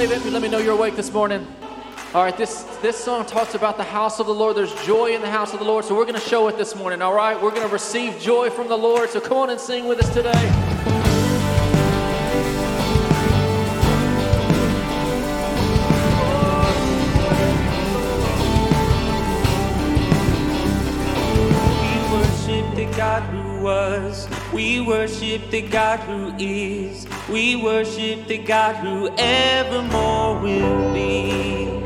Let me know you're awake this morning. All right, this this song talks about the house of the Lord. There's joy in the house of the Lord, so we're going to show it this morning. All right, we're going to receive joy from the Lord. So come on and sing with us today. Worship the God who is. We worship the God who evermore will be.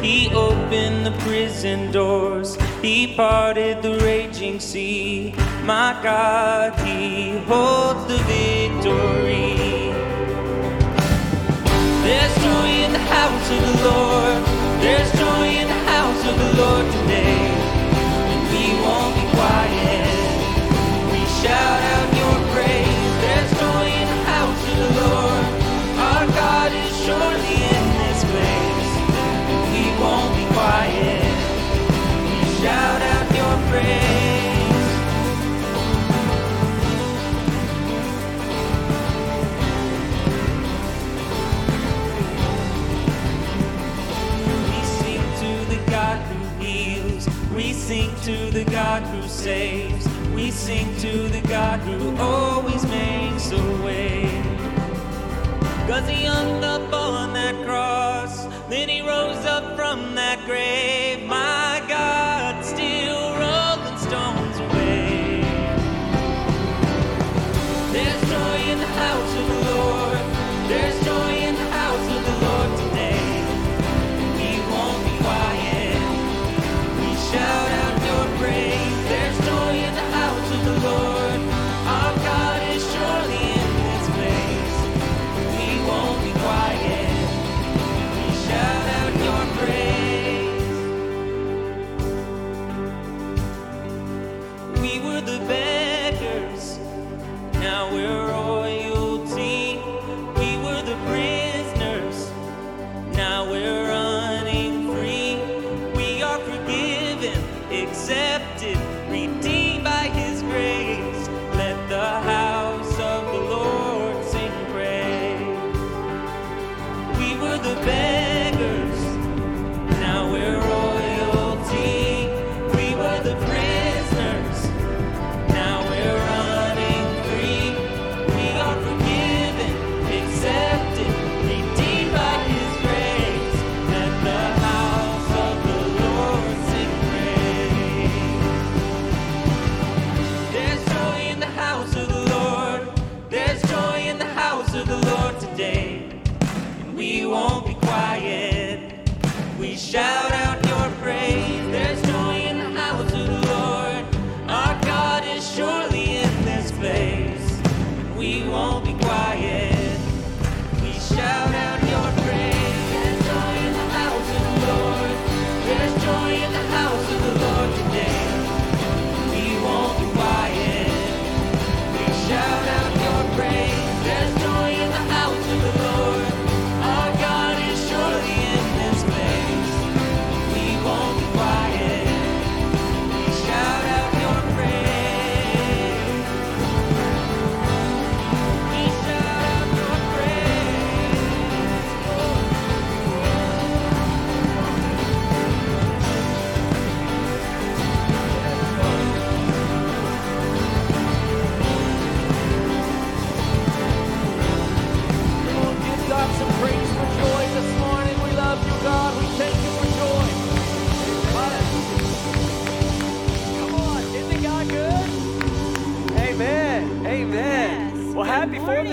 He opened the prison doors. He parted the raging sea. My God, He holds the victory. There's joy in the house of the Lord. There's joy in the house of the Lord today. And we won't be quiet. We shout surely in this place. We won't be quiet. We shout out your praise. We sing to the God who heals. We sing to the God who saves. We sing to the God who always makes a way. Cause he hung up on that cross, then he rose up from that grave. My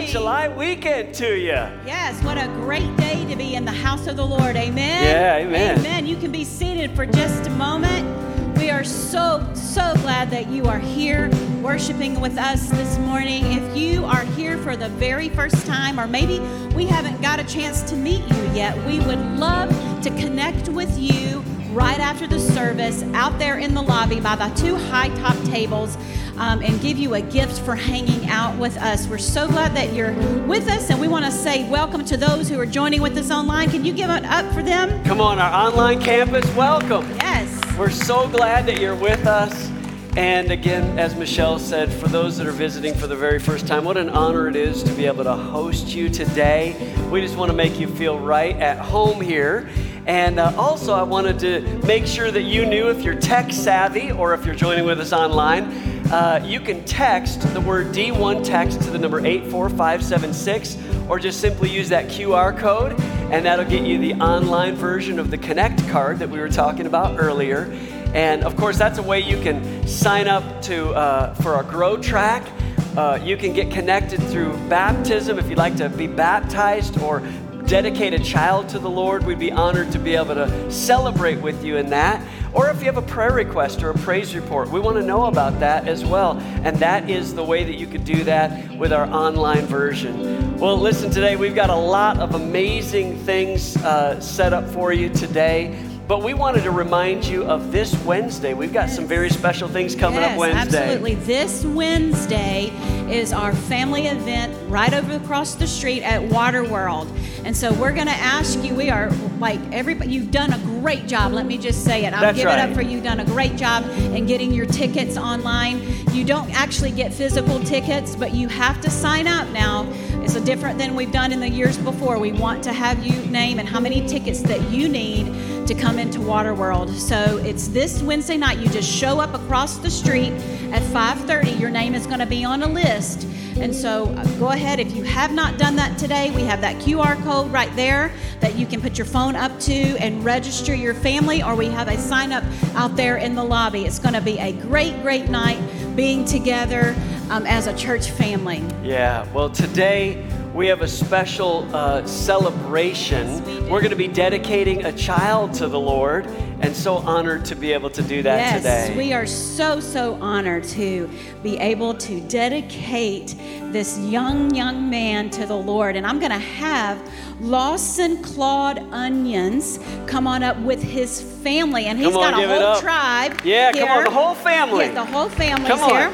July weekend to you. Yes, what a great day to be in the house of the Lord. Amen. Yeah, amen. Amen. You can be seated for just a moment. We are so, so glad that you are here worshiping with us this morning. If you are here for the very first time, or maybe we haven't got a chance to meet you yet, we would love to connect with you right after the service out there in the lobby by the two high top tables um, and give you a gift for hanging out with us. We're so glad that you're with us, and we want to say welcome to those who are joining with us online. Can you give it up for them? Come on, our online campus, welcome. Yes. We're so glad that you're with us. And again, as Michelle said, for those that are visiting for the very first time, what an honor it is to be able to host you today. We just want to make you feel right at home here. And uh, also, I wanted to make sure that you knew if you're tech savvy or if you're joining with us online, uh, you can text the word D1 text to the number 84576 or just simply use that QR code, and that'll get you the online version of the Connect card that we were talking about earlier. And of course, that's a way you can sign up to uh, for our Grow Track. Uh, you can get connected through baptism if you'd like to be baptized or dedicate a child to the Lord. We'd be honored to be able to celebrate with you in that. Or if you have a prayer request or a praise report, we want to know about that as well. And that is the way that you could do that with our online version. Well, listen, today we've got a lot of amazing things uh, set up for you today. But we wanted to remind you of this Wednesday. We've got some very special things coming yes, up Wednesday. Absolutely. This Wednesday is our family event right over across the street at Water World. And so we're going to ask you, we are like everybody, you've done a great job. Let me just say it. I'll That's give it up for you. You've done a great job in getting your tickets online. You don't actually get physical tickets, but you have to sign up now. It's a different than we've done in the years before. We want to have you name and how many tickets that you need to come into Waterworld. So it's this Wednesday night. You just show up across the street at 5:30. Your name is going to be on a list. And so uh, go ahead if you have not done that today. We have that QR code right there that you can put your phone up to and register your family or we have a sign up out there in the lobby. It's going to be a great great night being together um, as a church family. Yeah, well, today we have a special uh, celebration. We're going to be dedicating a child to the Lord, and so honored to be able to do that yes, today. we are so, so honored to be able to dedicate this young, young man to the Lord. And I'm going to have Lawson Claude Onions come on up with his family. And he's on, got a whole tribe. Yeah, come on, the whole family. Yeah, the whole family's here.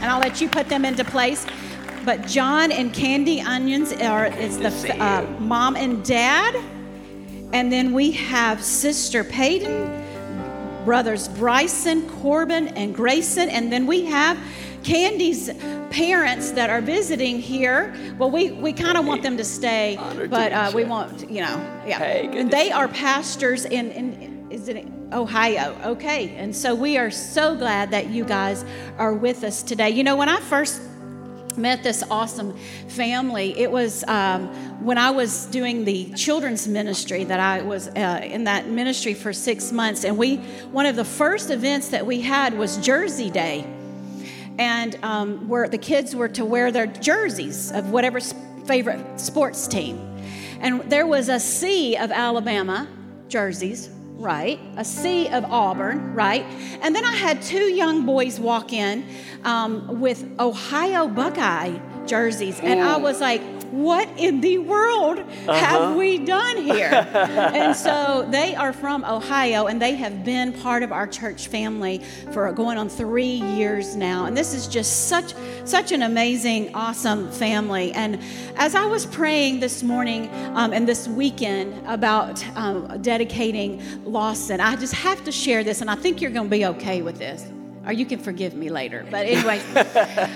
And I'll let you put them into place. But John and Candy Onions are is the uh, mom and dad. And then we have Sister Peyton, brothers Bryson, Corbin, and Grayson. And then we have Candy's parents that are visiting here. Well, we, we kind of want them to stay, but uh, we want, you know, yeah. Hey, and they are pastors in, in is it Ohio? Okay. And so we are so glad that you guys are with us today. You know, when I first met this awesome family. It was um, when I was doing the children's ministry that I was uh, in that ministry for six months, and we one of the first events that we had was Jersey Day, and um, where the kids were to wear their jerseys of whatever favorite sports team, and there was a sea of Alabama jerseys. Right, a sea of Auburn, right? And then I had two young boys walk in um, with Ohio Buckeye jerseys, and I was like, what in the world have we done here? and so they are from Ohio, and they have been part of our church family for going on three years now. And this is just such such an amazing, awesome family. And as I was praying this morning um, and this weekend about um, dedicating Lawson, I just have to share this, and I think you're going to be okay with this or you can forgive me later. But anyway,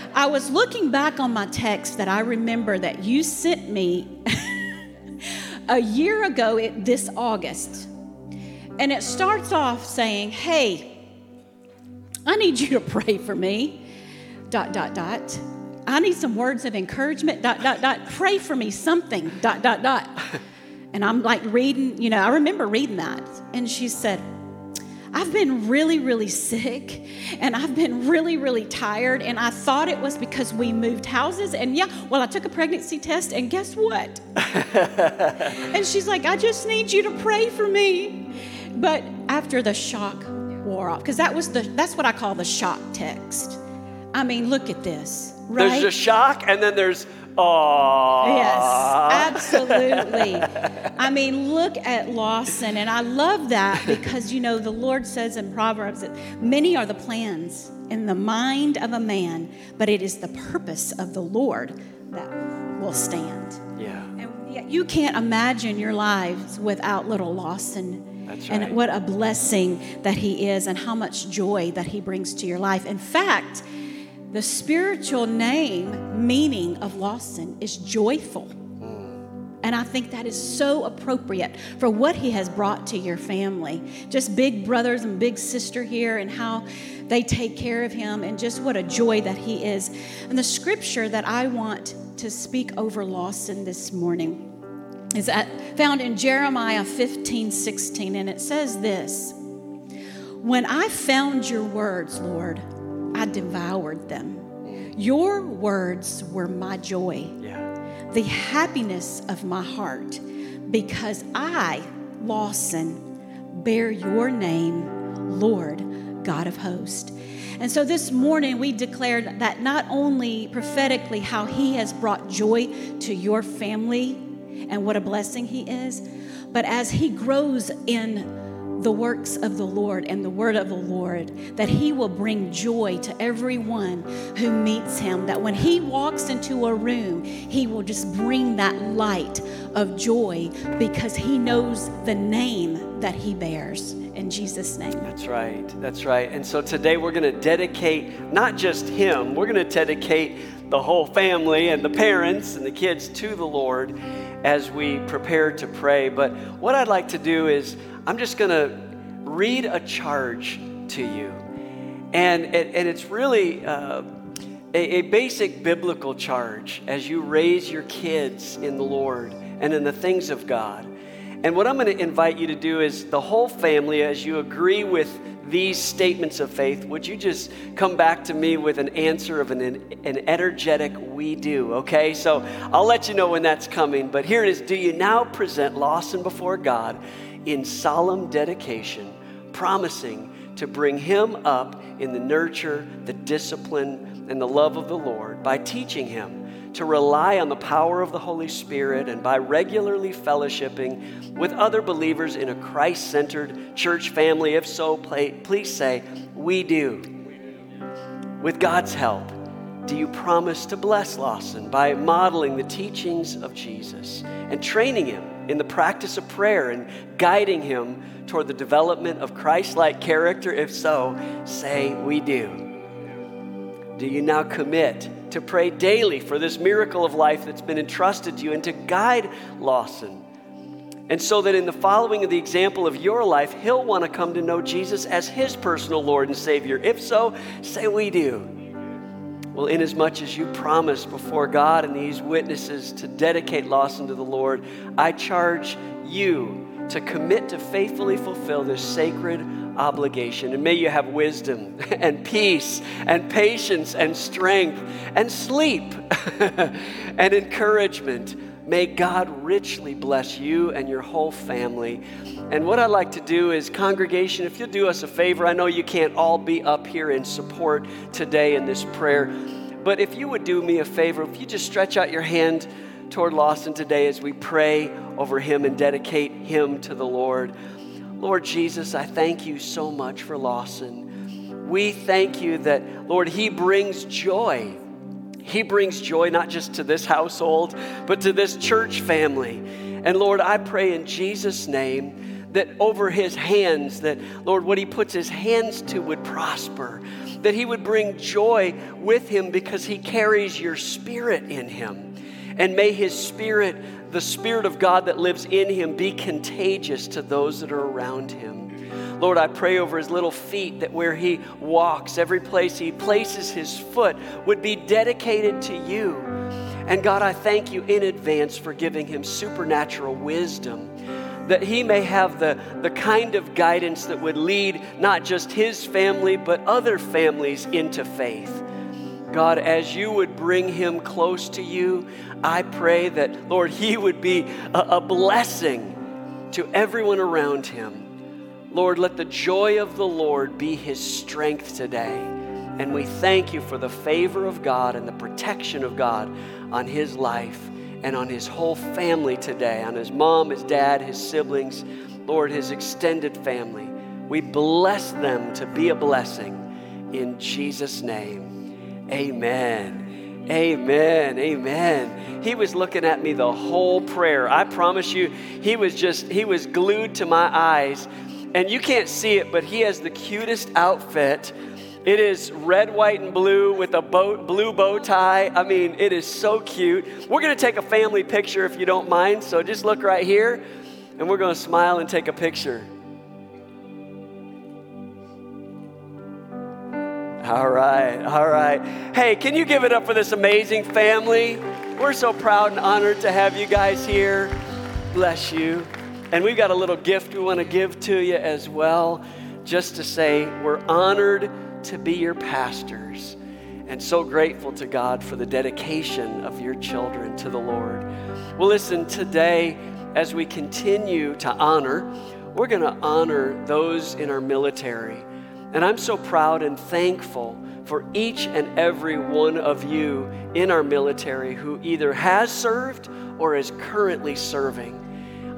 I was looking back on my text that I remember that you sent me a year ago it, this August. And it starts off saying, Hey, I need you to pray for me. Dot, dot, dot. I need some words of encouragement. Dot, dot, dot. Pray for me, something. Dot, dot, dot. And I'm like reading, you know, I remember reading that. And she said, I've been really, really sick and I've been really, really tired. And I thought it was because we moved houses. And yeah, well, I took a pregnancy test, and guess what? and she's like, I just need you to pray for me. But after the shock wore off, because that was the that's what I call the shock text. I mean, look at this, right? There's just shock, and then there's oh. Yes, absolutely. I mean, look at Lawson, and I love that because you know the Lord says in Proverbs that many are the plans in the mind of a man, but it is the purpose of the Lord that will stand. Yeah. And you can't imagine your lives without little Lawson That's and what a blessing that He is, and how much joy that He brings to your life. In fact, the spiritual name meaning of Lawson is joyful. And I think that is so appropriate for what he has brought to your family. Just big brothers and big sister here, and how they take care of him, and just what a joy that he is. And the scripture that I want to speak over Lawson this morning is at, found in Jeremiah 15 16, and it says this When I found your words, Lord, I devoured them. Your words were my joy Yeah. the happiness of my heart because I, Lawson, bear your name, Lord, God of hosts. And so this morning we declared that not only prophetically how he has brought joy to your family and what a blessing he is, but as he grows in the works of the Lord and the word of the Lord, that He will bring joy to everyone who meets Him. That when He walks into a room, He will just bring that light of joy because He knows the name that He bears. In Jesus' name. That's right. That's right. And so today we're going to dedicate not just him, we're going to dedicate the whole family and the parents and the kids to the Lord as we prepare to pray. But what I'd like to do is I'm just going to read a charge to you. And, it, and it's really uh, a, a basic biblical charge as you raise your kids in the Lord and in the things of God. And what I'm going to invite you to do is the whole family, as you agree with these statements of faith, would you just come back to me with an answer of an, an energetic we do, okay? So I'll let you know when that's coming. But here it is Do you now present Lawson before God in solemn dedication, promising to bring him up in the nurture, the discipline, and the love of the Lord by teaching him? to rely on the power of the Holy Spirit and by regularly fellowshipping with other believers in a Christ centered church family? If so, please say, We do. With God's help, do you promise to bless Lawson by modeling the teachings of Jesus and training him in the practice of prayer and guiding him toward the development of Christ like character? If so, say, We do. Do you now commit to pray daily for this miracle of life that's been entrusted to you and to guide Lawson? And so that in the following of the example of your life, he'll want to come to know Jesus as his personal Lord and Savior. If so, say we do. Well, inasmuch as you promised before God and these witnesses to dedicate Lawson to the Lord, I charge you to commit to faithfully fulfill this sacred obligation. And may you have wisdom and peace and patience and strength and sleep and encouragement. May God richly bless you and your whole family. And what I'd like to do is, congregation, if you'll do us a favor, I know you can't all be up here in support today in this prayer, but if you would do me a favor, if you just stretch out your hand toward Lawson today as we pray over him and dedicate him to the Lord. Lord Jesus, I thank you so much for Lawson. We thank you that, Lord, he brings joy. He brings joy not just to this household, but to this church family. And Lord, I pray in Jesus' name that over his hands, that, Lord, what he puts his hands to would prosper, that he would bring joy with him because he carries your spirit in him. And may his spirit, the spirit of God that lives in him, be contagious to those that are around him. Lord, I pray over his little feet that where he walks, every place he places his foot would be dedicated to you. And God, I thank you in advance for giving him supernatural wisdom that he may have the, the kind of guidance that would lead not just his family, but other families into faith. God, as you would bring him close to you, I pray that, Lord, he would be a, a blessing to everyone around him. Lord, let the joy of the Lord be his strength today. And we thank you for the favor of God and the protection of God on his life and on his whole family today, on his mom, his dad, his siblings, Lord, his extended family. We bless them to be a blessing in Jesus' name. Amen. Amen. Amen. He was looking at me the whole prayer. I promise you, he was just, he was glued to my eyes. And you can't see it, but he has the cutest outfit. It is red, white, and blue with a bow, blue bow tie. I mean, it is so cute. We're going to take a family picture if you don't mind. So just look right here, and we're going to smile and take a picture. All right, all right. Hey, can you give it up for this amazing family? We're so proud and honored to have you guys here. Bless you. And we've got a little gift we want to give to you as well, just to say we're honored to be your pastors and so grateful to God for the dedication of your children to the Lord. Well, listen, today, as we continue to honor, we're going to honor those in our military and I'm so proud and thankful for each and every one of you in our military who either has served or is currently serving.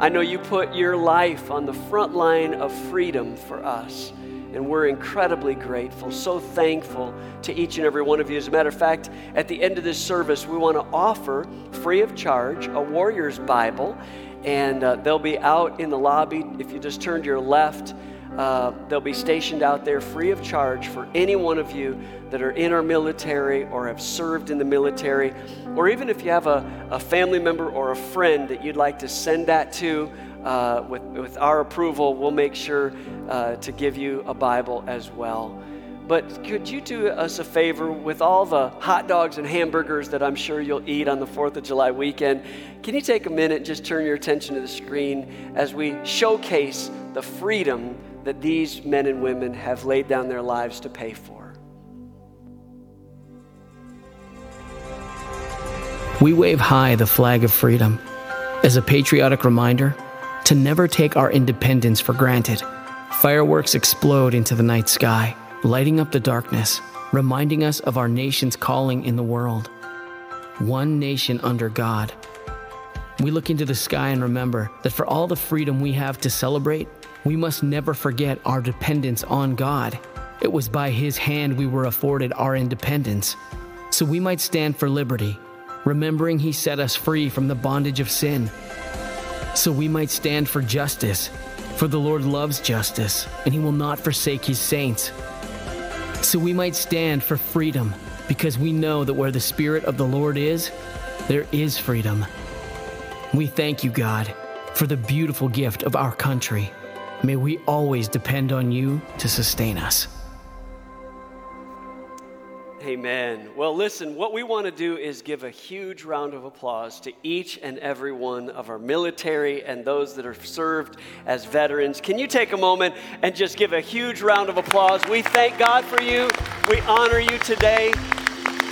I know you put your life on the front line of freedom for us, and we're incredibly grateful, so thankful to each and every one of you. As a matter of fact, at the end of this service, we want to offer free of charge a Warrior's Bible, and uh, they'll be out in the lobby. If you just turn to your left, uh, they'll be stationed out there free of charge for any one of you that are in our military or have served in the military, or even if you have a, a family member or a friend that you'd like to send that to. Uh, with, with our approval, we'll make sure uh, to give you a Bible as well. But could you do us a favor with all the hot dogs and hamburgers that I'm sure you'll eat on the 4th of July weekend? Can you take a minute and just turn your attention to the screen as we showcase the freedom that these men and women have laid down their lives to pay for. We wave high the flag of freedom as a patriotic reminder to never take our independence for granted. Fireworks explode into the night sky, lighting up the darkness, reminding us of our nation's calling in the world. One nation under God. We look into the sky and remember that for all the freedom we have to celebrate, we must never forget our dependence on God. It was by His hand we were afforded our independence, so we might stand for liberty, remembering He set us free from the bondage of sin. So we might stand for justice, for the Lord loves justice, and He will not forsake His saints. So we might stand for freedom, because we know that where the Spirit of the Lord is, there is freedom. We thank you, God, for the beautiful gift of our country. May we always depend on you to sustain us. Amen. Well, listen, what we want to do is give a huge round of applause to each and every one of our military and those that are served as veterans. Can you take a moment and just give a huge round of applause? We thank God for you. We honor you today.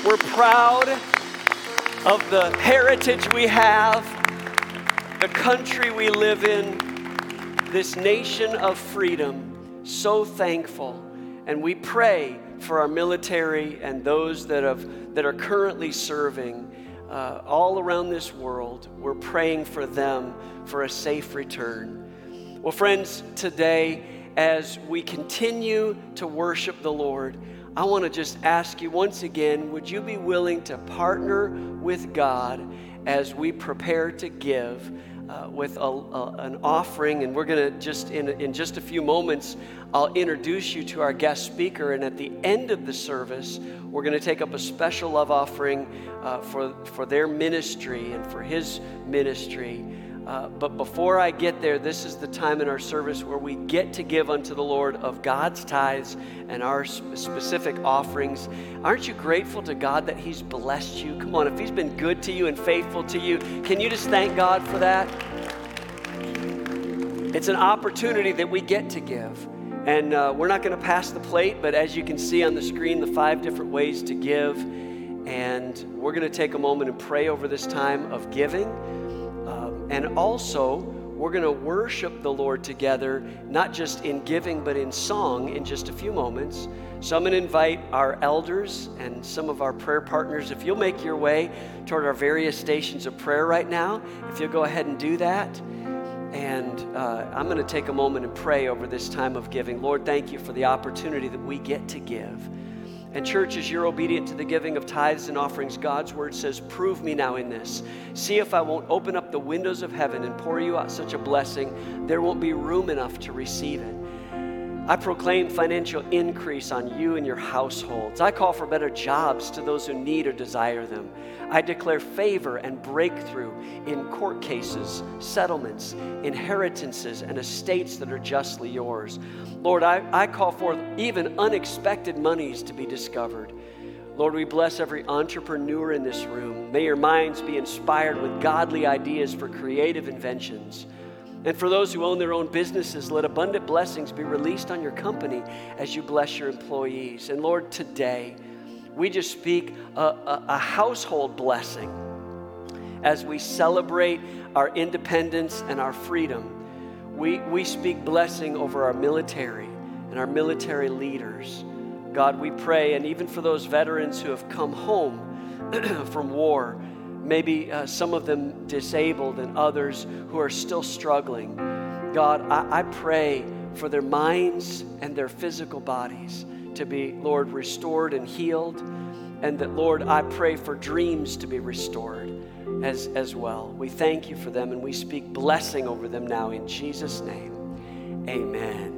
We're proud of the heritage we have, the country we live in, this nation of freedom, so thankful. And we pray for our military and those that, have, that are currently serving uh, all around this world. We're praying for them for a safe return. Well, friends, today, as we continue to worship the Lord, I want to just ask you once again would you be willing to partner with God as we prepare to give? Uh, with a, a, an offering, and we're going to just in, in just a few moments, I'll introduce you to our guest speaker. And at the end of the service, we're going to take up a special love offering uh, for, for their ministry and for his ministry. Uh, but before I get there, this is the time in our service where we get to give unto the Lord of God's tithes and our specific offerings. Aren't you grateful to God that He's blessed you? Come on, if He's been good to you and faithful to you, can you just thank God for that? It's an opportunity that we get to give. And uh, we're not going to pass the plate, but as you can see on the screen, the five different ways to give. And we're going to take a moment and pray over this time of giving. And also, we're going to worship the Lord together, not just in giving, but in song in just a few moments. So I'm going to invite our elders and some of our prayer partners, if you'll make your way toward our various stations of prayer right now, if you'll go ahead and do that. And uh, I'm going to take a moment and pray over this time of giving. Lord, thank you for the opportunity that we get to give. And, church, as you're obedient to the giving of tithes and offerings, God's word says, Prove me now in this. See if I won't open up the windows of heaven and pour you out such a blessing, there won't be room enough to receive it. I proclaim financial increase on you and your households. I call for better jobs to those who need or desire them. I declare favor and breakthrough in court cases, settlements, inheritances, and estates that are justly yours. Lord, I, I call for even unexpected monies to be discovered. Lord, we bless every entrepreneur in this room. May your minds be inspired with godly ideas for creative inventions. And for those who own their own businesses, let abundant blessings be released on your company as you bless your employees. And Lord, today, we just speak a, a, a household blessing as we celebrate our independence and our freedom. We, we speak blessing over our military and our military leaders. God, we pray, and even for those veterans who have come home from war, maybe uh, some of them disabled and others who are still struggling. God, I, I pray for their minds and their physical bodies to be, Lord, restored and healed. And that, Lord, I pray for dreams to be restored as, as well. We thank you for them and we speak blessing over them now in Jesus' name. Amen.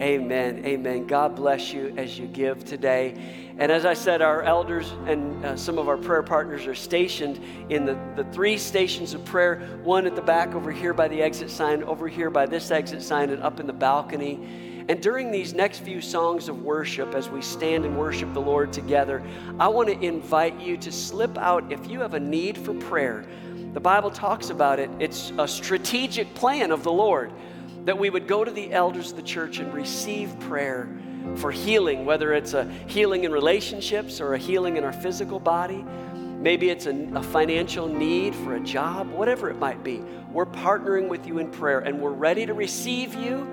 Amen. Amen. God bless you as you give today. And as I said, our elders and uh, some of our prayer partners are stationed in the, the three stations of prayer one at the back over here by the exit sign, over here by this exit sign, and up in the balcony. And during these next few songs of worship, as we stand and worship the Lord together, I want to invite you to slip out if you have a need for prayer. The Bible talks about it, it's a strategic plan of the Lord that we would go to the elders of the church and receive prayer for healing, whether it's a healing in relationships or a healing in our physical body. Maybe it's a, a, financial need for a job, whatever it might be. We're partnering with you in prayer and we're ready to receive you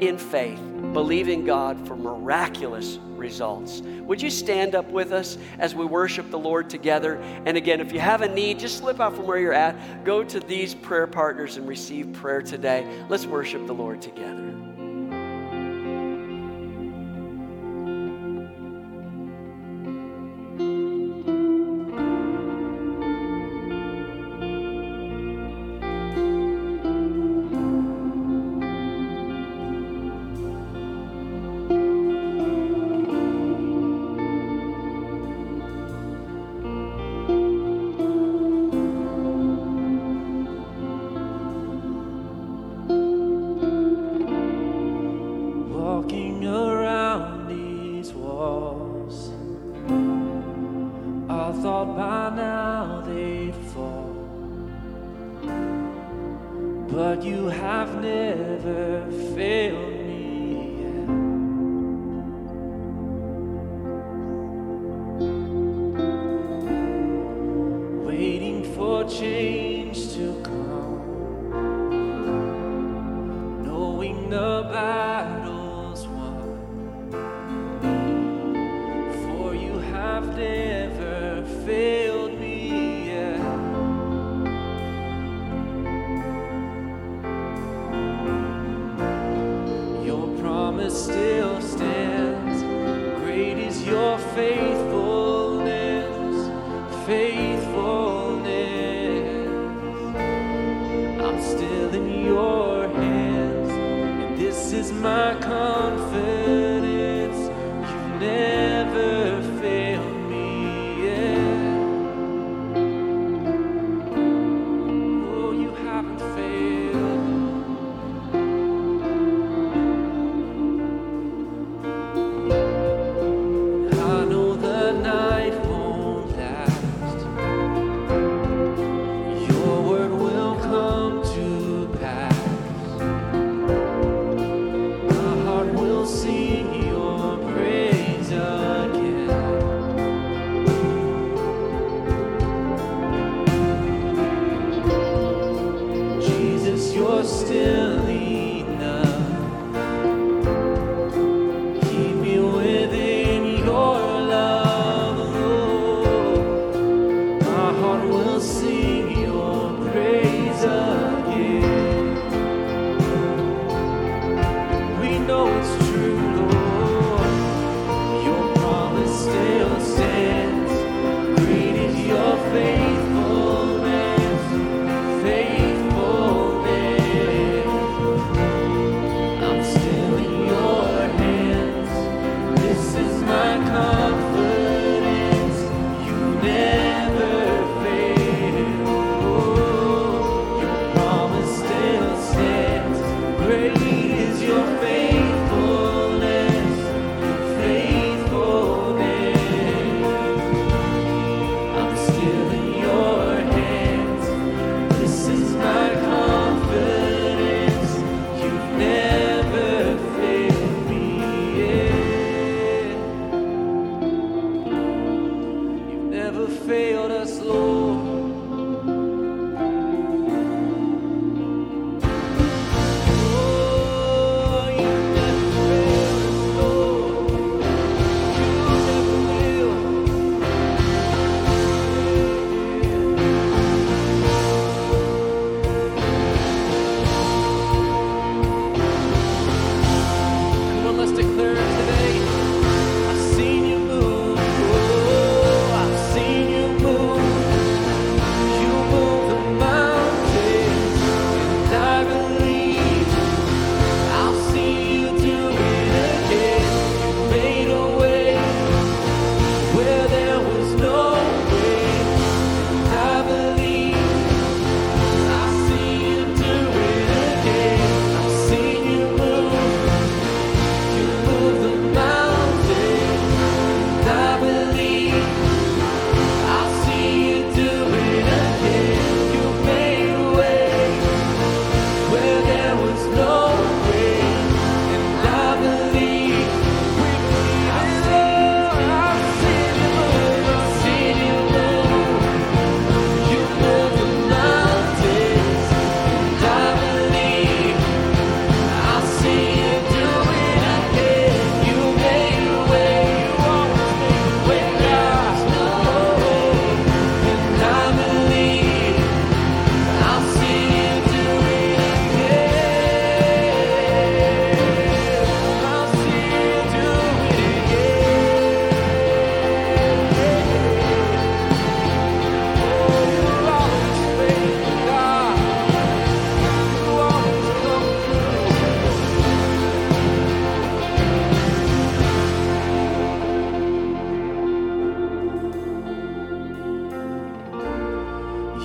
in faith, believing God for miraculous results. Would you stand up with us as we worship the Lord together? And again, if you have a need, just slip out from where you're at, go to these prayer partners and receive prayer today. Let's worship the Lord together.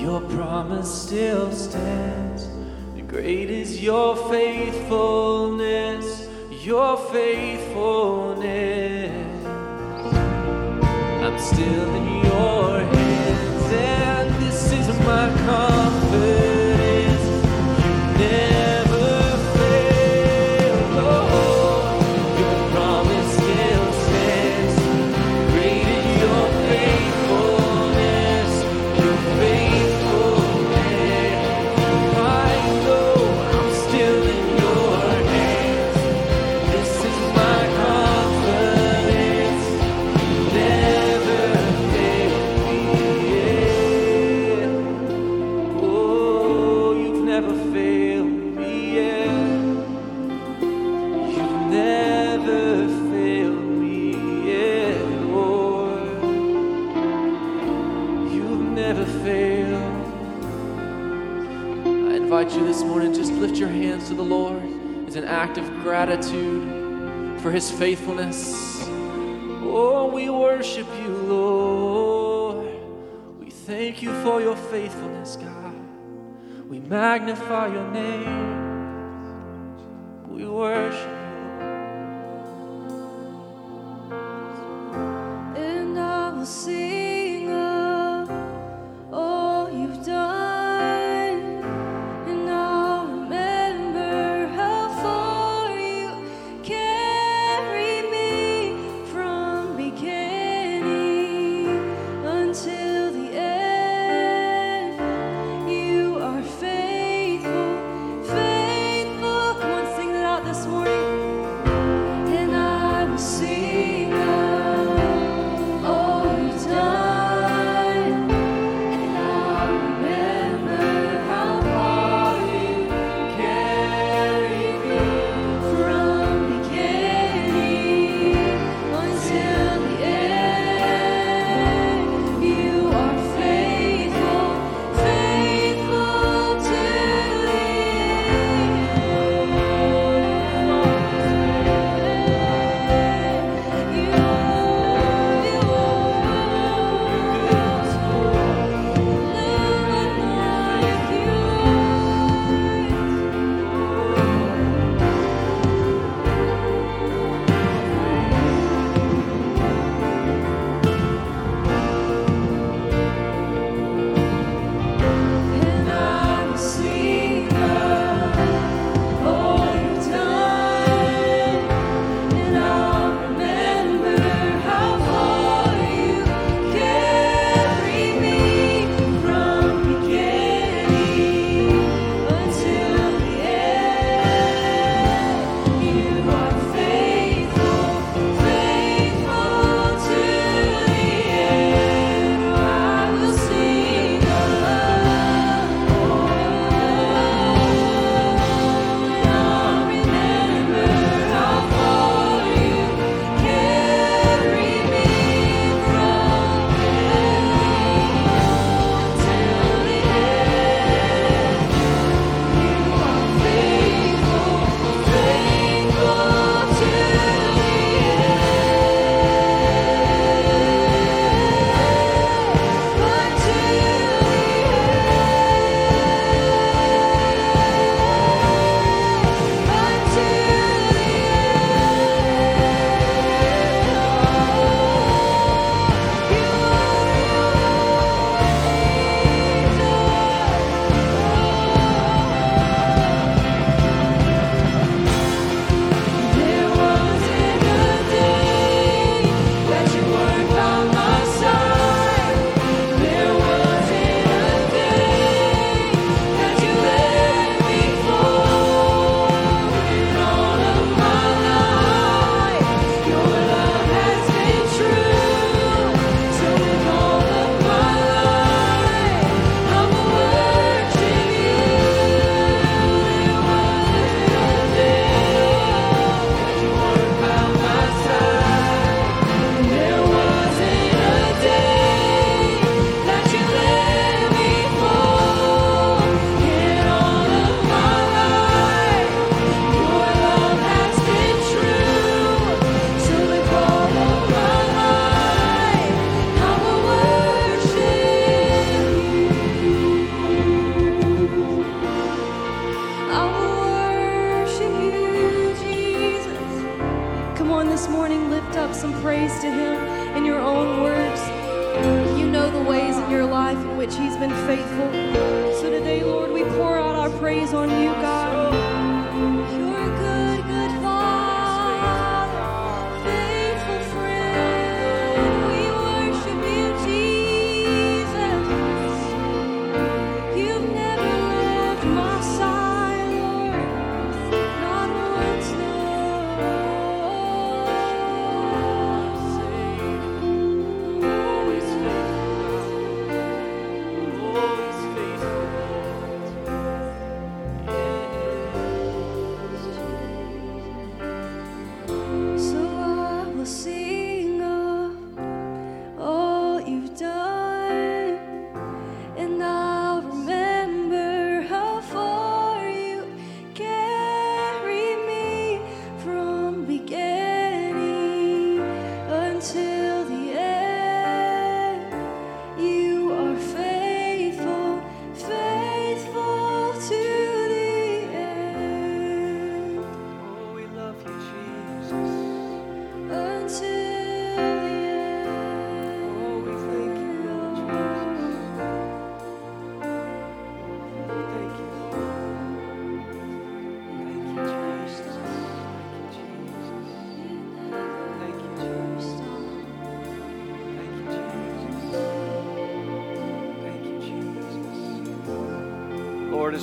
Your promise still stands. Great is your faithfulness, your faithfulness. I'm still in your hands, and this is my comfort. To the Lord is an act of gratitude for his faithfulness. Oh, we worship you, Lord. We thank you for your faithfulness, God. We magnify your name.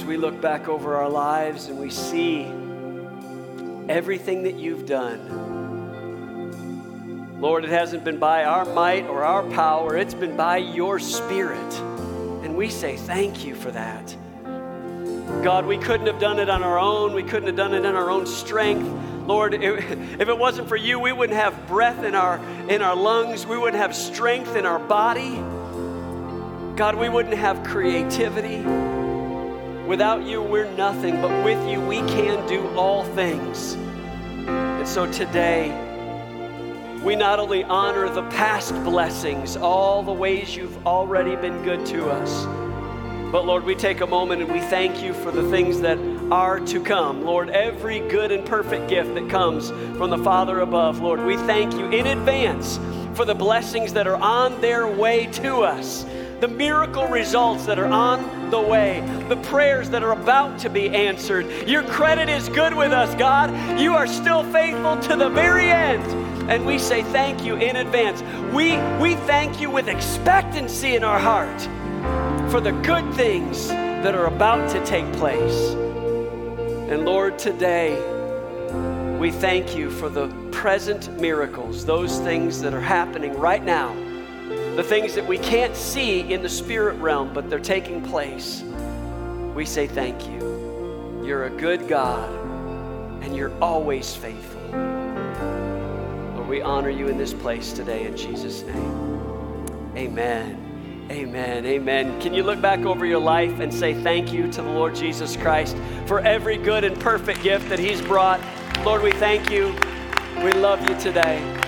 We look back over our lives and we see everything that you've done, Lord, it hasn't been by our might or our power, it's been by your Spirit. And we say thank you for that. God, we couldn't have done it on our own. We couldn't have done it in our own strength. Lord, if it wasn't for you, we wouldn't have breath in our, in our lungs. We wouldn't have strength in our body. God, we wouldn't have creativity. Without you, we're nothing, but with you, we can do all things. And so today, we not only honor the past blessings, all the ways you've already been good to us, but Lord, we take a moment and we thank you for the things that are to come. Lord, every good and perfect gift that comes from the Father above, Lord, we thank you in advance for the blessings that are on their way to us, the miracle results that are on the way, the prayers that are about to be answered. Your credit is good with us, God. You are still faithful to the very end. And we say thank you in advance. We, we thank you with expectancy in our heart for the good things that are about to take place. And Lord, today we thank you for the present miracles, those things that are happening right now, the things that we can't see in the spirit realm, but they're taking place. We say thank you. You're a good God, and you're always faithful. Lord, we honor you in this place today in Jesus' name. Amen. Amen. Amen. Can you look back over your life and say thank you to the Lord Jesus Christ for every good and perfect gift that He's brought? Lord, we thank you. We love you today.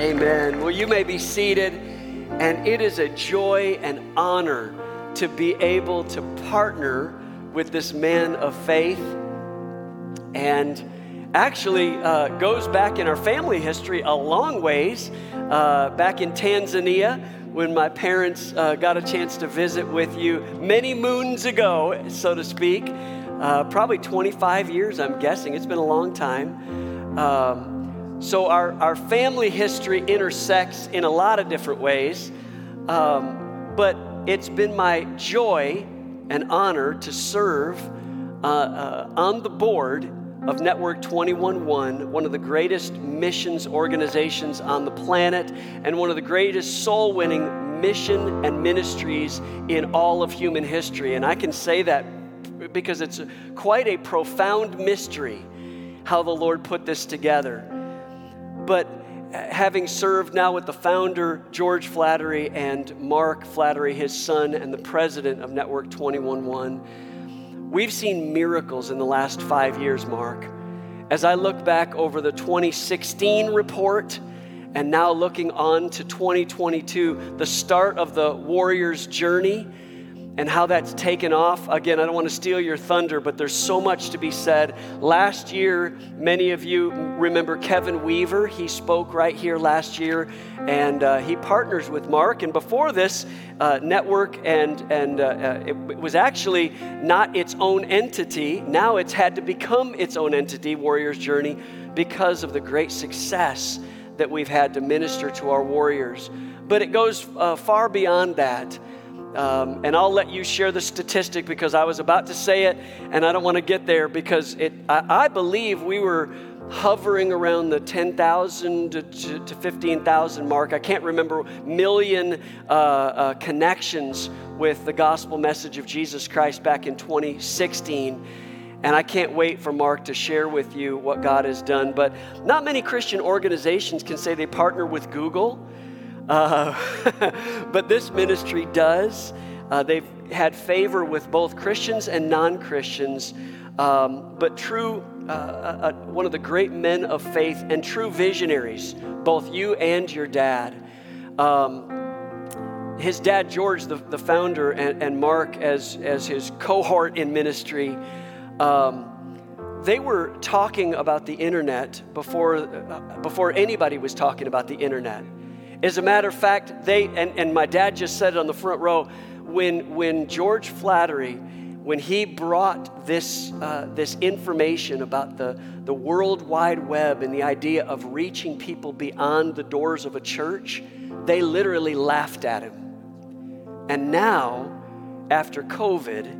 Amen. Well, you may be seated, and it is a joy and honor to be able to partner with this man of faith. And actually uh, goes back in our family history a long ways. Uh, back in Tanzania, when my parents uh, got a chance to visit with you many moons ago, so to speak. Uh, probably 25 years, I'm guessing. It's been a long time. Um, so, our, our family history intersects in a lot of different ways. Um, but it's been my joy and honor to serve uh, uh, on the board of Network 211, one of the greatest missions organizations on the planet, and one of the greatest soul winning mission and ministries in all of human history. And I can say that because it's quite a profound mystery how the Lord put this together. But uh, having served now with the founder, George Flattery, and Mark Flattery, his son, and the president of Network 211, we've seen miracles in the last five years, Mark. As I look back over the 2016 report, and now looking on to 2022, the start of the Warriors' journey and how that's taken off. Again, I don't want to steal your thunder, but there's so much to be said. Last year, many of you remember Kevin Weaver. He spoke right here last year, and uh, he partners with Mark. And before this, uh, Network and, and uh, uh it, it was actually not its own entity. Now it's had to become its own entity, Warriors Journey, because of the great success that we've had to minister to our warriors. But it goes uh, far beyond that. Um, and I'll let you share the statistic because I was about to say it and I don't want to get there because it, I, I believe we were hovering around the 10,000 to, to 15,000 mark. I can't remember, million uh, uh, connections with the gospel message of Jesus Christ back in 2016. And I can't wait for Mark to share with you what God has done. But not many Christian organizations can say they partner with Google. Uh, but this ministry does. Uh, they've had favor with both Christians and non Christians. Um, but true, uh, uh, uh, one of the great men of faith and true visionaries, both you and your dad. Um, his dad, George, the, the founder, and, and Mark, as, as his cohort in ministry, um, they were talking about the internet before, uh, before anybody was talking about the internet. As a matter of fact, they, and, and my dad just said it on the front row, when, when George Flattery, when he brought this, uh, this information about the, the World Wide Web and the idea of reaching people beyond the doors of a church, they literally laughed at him. And now, after COVID,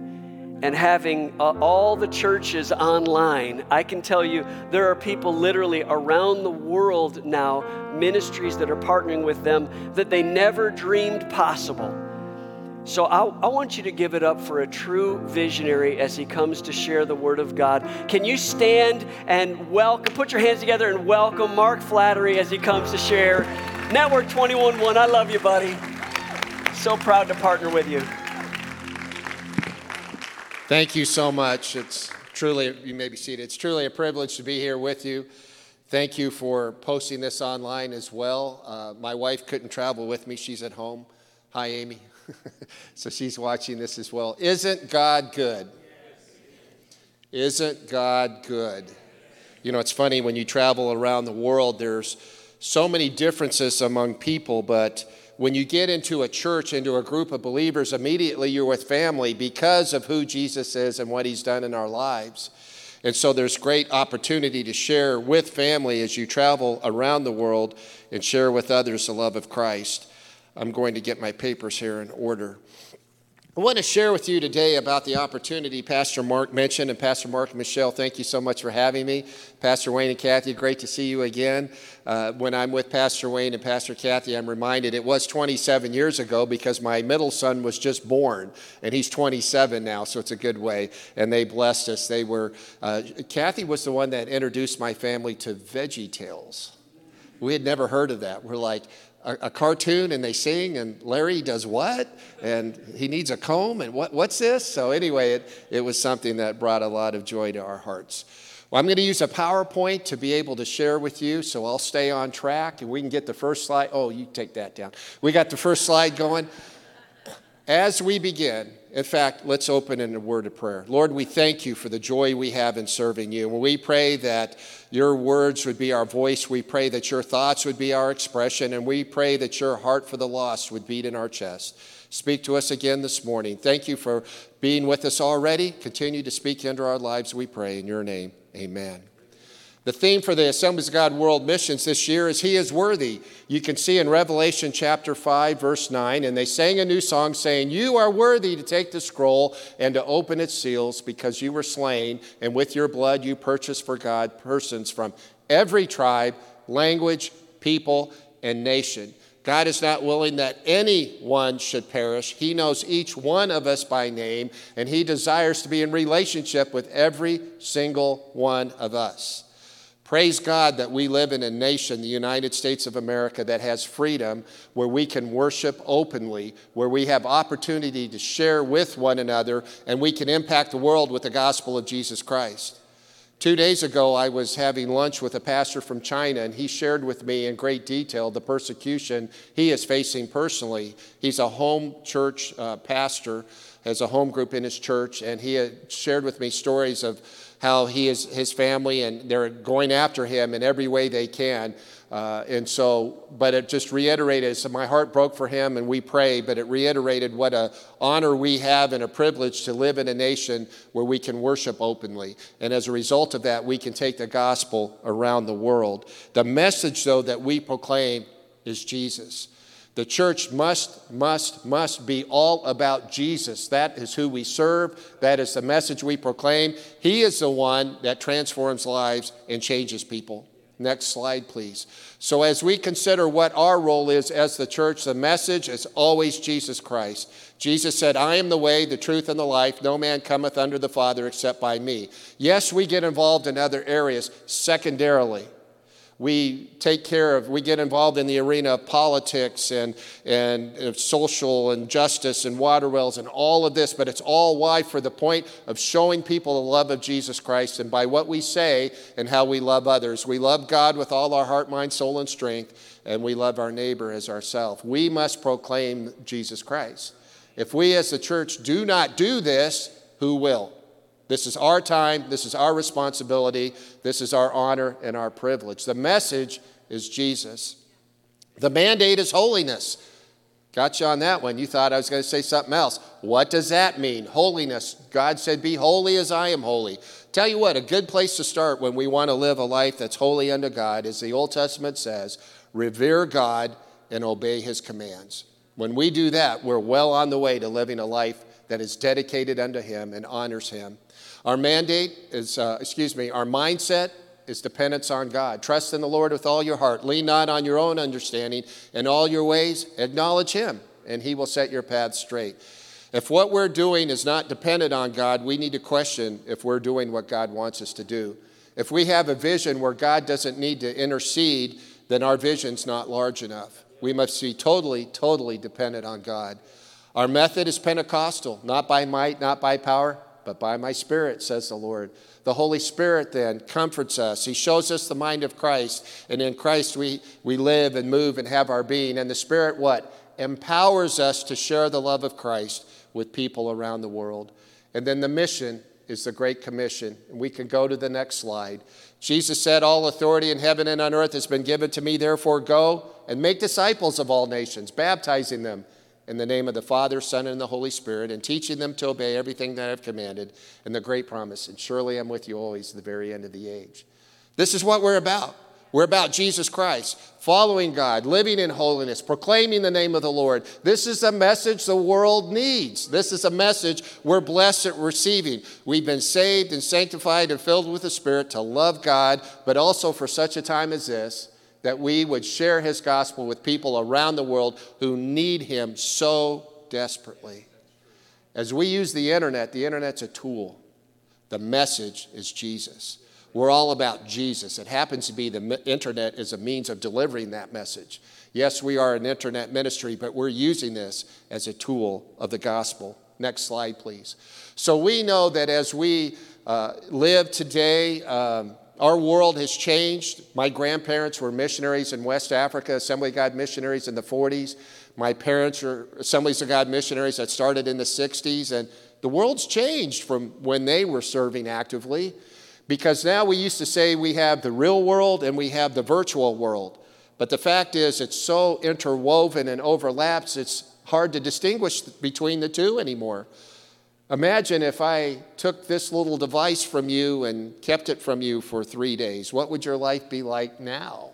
and having uh, all the churches online, I can tell you there are people literally around the world now, ministries that are partnering with them that they never dreamed possible. So I, I, want you to give it up for a true visionary as he comes to share the word of God. Can you stand and welcome, put your hands together and welcome Mark Flattery as he comes to share Network 21.1. I love you, buddy. So proud to partner with you. Thank you so much. It's truly, you may be seated. It's truly a privilege to be here with you. Thank you for posting this online as well. Uh, my wife couldn't travel with me, she's at home. Hi, Amy. so she's watching this as well. Isn't God good? Isn't God good? You know, it's funny when you travel around the world, there's so many differences among people, but when you get into a church, into a group of believers, immediately you're with family because of who Jesus is and what he's done in our lives. And so there's great opportunity to share with family as you travel around the world and share with others the love of Christ. I'm going to get my papers here in order. I want to share with you today about the opportunity Pastor Mark mentioned. And Pastor Mark and Michelle, thank you so much for having me. Pastor Wayne and Kathy, great to see you again. Uh, when I'm with Pastor Wayne and Pastor Kathy, I'm reminded it was 27 years ago because my middle son was just born, and he's 27 now, so it's a good way. And they blessed us. They were, uh, Kathy was the one that introduced my family to Veggie Tales. We had never heard of that. We're like, a, a, cartoon and they sing and Larry does what and he needs a comb and what, what's this? So anyway, it, it was something that brought a lot of joy to our hearts. Well, I'm going to use a PowerPoint to be able to share with you, so I'll stay on track and we can get the first slide. Oh, you take that down. We got the first slide going. As we begin, in fact, let's open in a word of prayer. Lord, we thank you for the joy we have in serving you. We pray that your words would be our voice. We pray that your thoughts would be our expression. And we pray that your heart for the lost would beat in our chest. Speak to us again this morning. Thank you for being with us already. Continue to speak into our lives, we pray. In your name, amen. The theme for the Assemblies of God World Missions this year is He is Worthy. You can see in Revelation chapter 5, verse 9, and they sang a new song saying, You are worthy to take the scroll and to open its seals because you were slain, and with your blood you purchased for God persons from every tribe, language, people, and nation. God is not willing that anyone should perish. He knows each one of us by name, and He desires to be in relationship with every single one of us. Praise God that we live in a nation, the United States of America, that has freedom, where we can worship openly, where we have opportunity to share with one another, and we can impact the world with the gospel of Jesus Christ. Two days ago, I was having lunch with a pastor from China, and he shared with me in great detail the persecution he is facing personally. He's a home church uh, pastor, has a home group in his church, and he shared with me stories of how he is his family and they're going after him in every way they can. Uh, and so, but it just reiterated. So my heart broke for him, and we pray. But it reiterated what a honor we have and a privilege to live in a nation where we can worship openly. And as a result of that, we can take the gospel around the world. The message, though, that we proclaim is Jesus. The church must, must, must be all about Jesus. That is who we serve. That is the message we proclaim. He is the one that transforms lives and changes people. Next slide, please. So, as we consider what our role is as the church, the message is always Jesus Christ. Jesus said, I am the way, the truth, and the life. No man cometh under the Father except by me. Yes, we get involved in other areas secondarily we take care of, we get involved in the arena of politics and, and social and justice and water wells and all of this, but it's all why? For the point of showing people the love of Jesus Christ and by what we say and how we love others. We love God with all our heart, mind, soul, and strength, and we love our neighbor as ourselves. We must proclaim Jesus Christ. If we as the church do not do this, who will? This is our time, this is our responsibility, this is our honor and our privilege. The message is Jesus. The mandate is holiness. Got you on that one. You thought I was going to say something else. What does that mean? Holiness. God said, Be holy as I am holy. Tell you what, a good place to start when we want to live a life that's holy unto God, is the Old Testament says, revere God and obey his commands. When we do that, we're well on the way to living a life that is dedicated unto Him and honors Him. Our mandate is, uh, excuse me, our mindset is dependence on God. Trust in the Lord with all your heart. Lean not on your own understanding. In all your ways, acknowledge Him, and He will set your path straight. If what we're doing is not dependent on God, we need to question if we're doing what God wants us to do. If we have a vision where God doesn't need to intercede, then our vision's not large enough. We must be totally, totally dependent on God. Our method is Pentecostal, not by might, not by power, but by my spirit, says the Lord. The Holy Spirit then comforts us. He shows us the mind of Christ, and in Christ we, we live and move and have our being. And the Spirit, what? Empowers us to share the love of Christ with people around the world. And then the mission is the Great Commission. And we can go to the next slide. Jesus said, All authority in heaven and on earth has been given to me, therefore go and make disciples of all nations, baptizing them in the name of the Father, Son, and the Holy Spirit, and teaching them to obey everything that I've commanded, and the great promise, and surely I'm with you always to the very end of the age. This is what we're about. We're about Jesus Christ, following God, living in holiness, proclaiming the name of the Lord. This is a message the world needs. This is a message we're blessed at receiving. We've been saved and sanctified and filled with the Spirit to love God, but also for such a time as this, that we would share His gospel with people around the world who need Him so desperately. As we use the internet, the internet's a tool. The message is Jesus. We're all about Jesus. It happens to be the internet is a means of delivering that message. Yes, we are an internet ministry, but we're using this as a tool of the gospel. Next slide, please. So we know that as we uh, live today, um, our world has changed. My grandparents were missionaries in West Africa, Assembly of God missionaries in the 40s. My parents are Assemblies of God missionaries that started in the 60s. And the world's changed from when they were serving actively. Because now we used to say we have the real world and we have the virtual world. But the fact is, it's so interwoven and overlaps, it's hard to distinguish between the two anymore. Imagine if I took this little device from you and kept it from you for three days. What would your life be like now?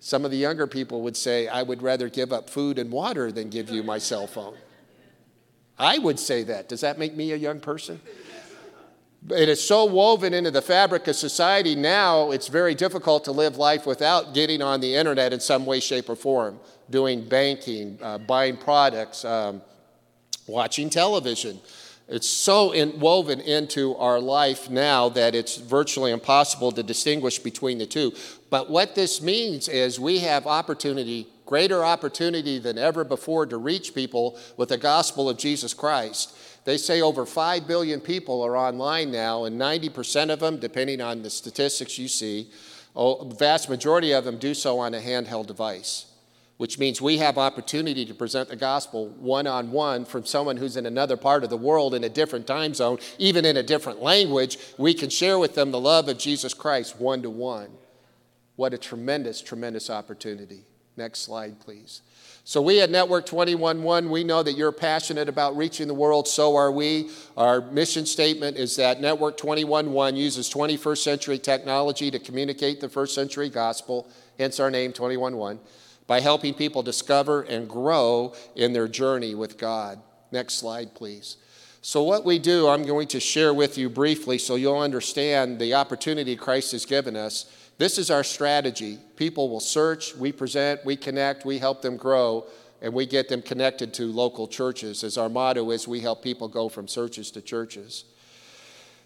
Some of the younger people would say, I would rather give up food and water than give you my cell phone. I would say that. Does that make me a young person? It is so woven into the fabric of society now, it's very difficult to live life without getting on the internet in some way, shape, or form, doing banking, uh, buying products, um, watching television. It's so in, woven into our life now that it's virtually impossible to distinguish between the two. But what this means is we have opportunity, greater opportunity than ever before, to reach people with the gospel of Jesus Christ. They say over 5 billion people are online now, and 90% of them, depending on the statistics you see, oh, vast majority of them do so on a handheld device, which means we have opportunity to present the gospel one on one from someone who's in another part of the world in a different time zone, even in a different language. We can share with them the love of Jesus Christ one to one. What a tremendous, tremendous opportunity. Next slide, please. So, we at Network 21.1, we know that you're passionate about reaching the world, so are we. Our mission statement is that Network 21.1 uses 21st century technology to communicate the first century gospel, hence our name 21.1, by helping people discover and grow in their journey with God. Next slide, please. So, what we do, I'm going to share with you briefly so you'll understand the opportunity Christ has given us this is our strategy. People will search, we present, we connect, we help them grow, and we get them connected to local churches. As our motto is, we help people go from searches to churches.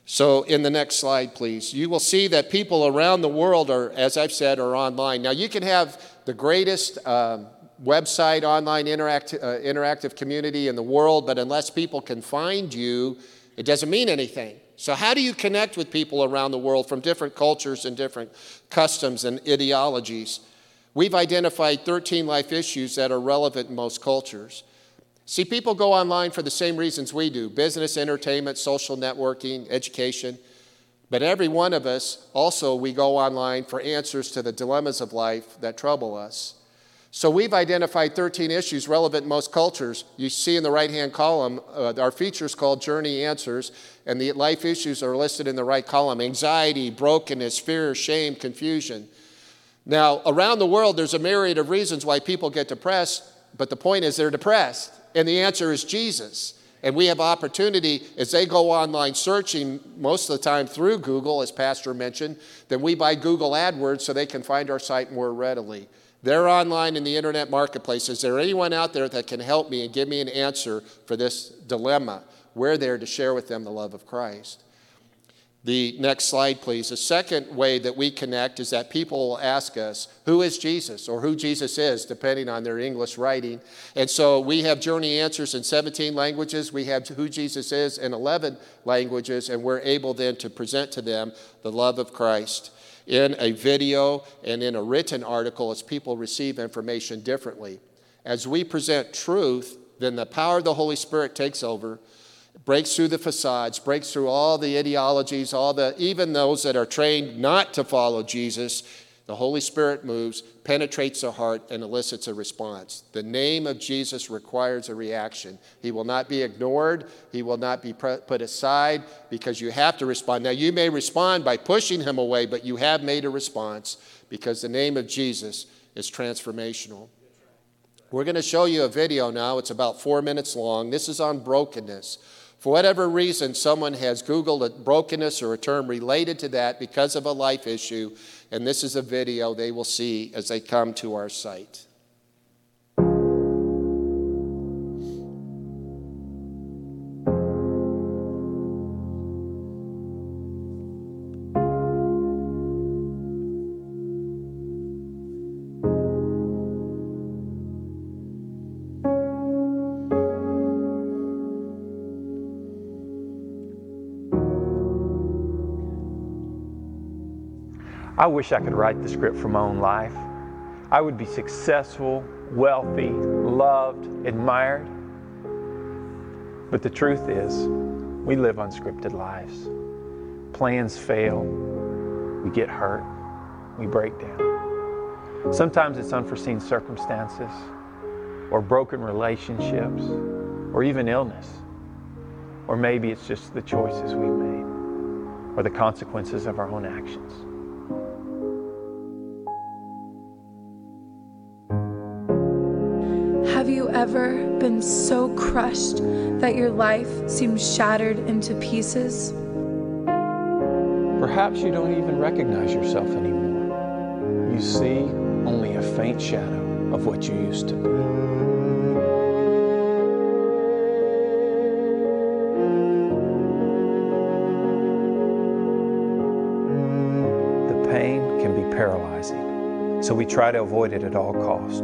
So, in the next slide, please, you will see that people around the world are, as I've said, are online. Now, you can have the greatest um, website, online interact, uh, interactive community in the world, but unless people can find you, it doesn't mean anything. So, how do you connect with people around the world from different cultures and different customs and ideologies? We've identified 13 life issues that are relevant in most cultures. See, people go online for the same reasons we do business, entertainment, social networking, education. But every one of us also, we go online for answers to the dilemmas of life that trouble us. So we've identified 13 issues relevant in most cultures. You see in the right hand column, uh, our features called Journey Answers, and the life issues are listed in the right column anxiety, brokenness, fear, shame, confusion. Now, around the world, there's a myriad of reasons why people get depressed, but the point is they're depressed, and the answer is Jesus. And we have opportunity as they go online searching most of the time through Google, as Pastor mentioned, then we buy Google AdWords so they can find our site more readily. They're online in the internet marketplace. Is there anyone out there that can help me and give me an answer for this dilemma? We're there to share with them the love of Christ. The next slide, please. The second way that we connect is that people will ask us, Who is Jesus? or who Jesus is, depending on their English writing. And so we have Journey Answers in 17 languages. We have Who Jesus is in 11 languages, and we're able then to present to them the love of Christ in a video and in a written article as people receive information differently. As we present truth, then the power of the Holy Spirit takes over breaks through the facades, breaks through all the ideologies, all the even those that are trained not to follow Jesus. The Holy Spirit moves, penetrates the heart, and elicits a response. The name of Jesus requires a reaction. He will not be ignored. He will not be put aside because you have to respond. Now, you may respond by pushing him away, but you have made a response because the name of Jesus is transformational. We're going to show you a video now. It's about four minutes long. This is on brokenness. For whatever reason, someone has Googled a brokenness or a term related to that because of a life issue, and this is a video they will see as they come to our site. I wish I could write the script for my own life. I would be successful, wealthy, loved, admired. But the truth is, we live unscripted lives. Plans fail, we get hurt, we break down. Sometimes it's unforeseen circumstances, or broken relationships, or even illness. Or maybe it's just the choices we've made, or the consequences of our own actions. Ever been so crushed that your life seems shattered into pieces? Perhaps you don't even recognize yourself anymore. You see only a faint shadow of what you used to be. The pain can be paralyzing, so we try to avoid it at all cost,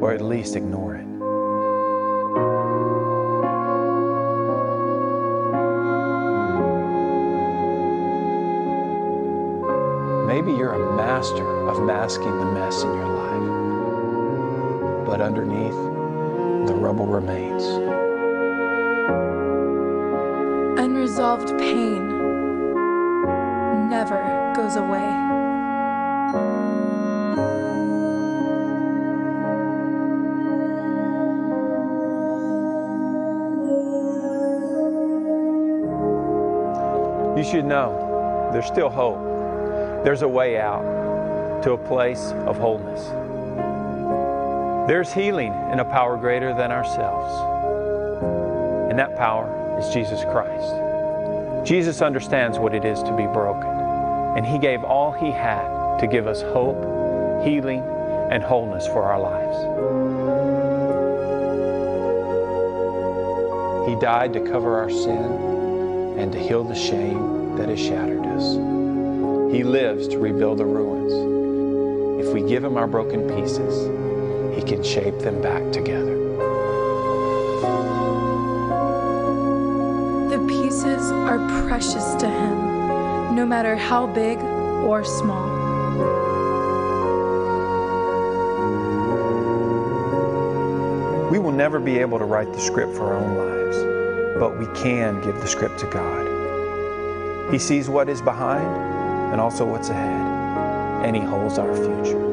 or at least ignore it. Maybe you're a master of masking the mess in your life, but underneath, the rubble remains. Unresolved pain never goes away. Should know there's still hope. There's a way out to a place of wholeness. There's healing in a power greater than ourselves. And that power is Jesus Christ. Jesus understands what it is to be broken. And He gave all He had to give us hope, healing, and wholeness for our lives. He died to cover our sin and to heal the shame that has shattered us. He lives to rebuild the ruins. If we give Him our broken pieces, He can shape them back together. The pieces are precious to Him, no matter how big or small. We will never be able to write the script for our own lives, but we can give the script to God. He sees what is behind and also what's ahead, and He holds our future.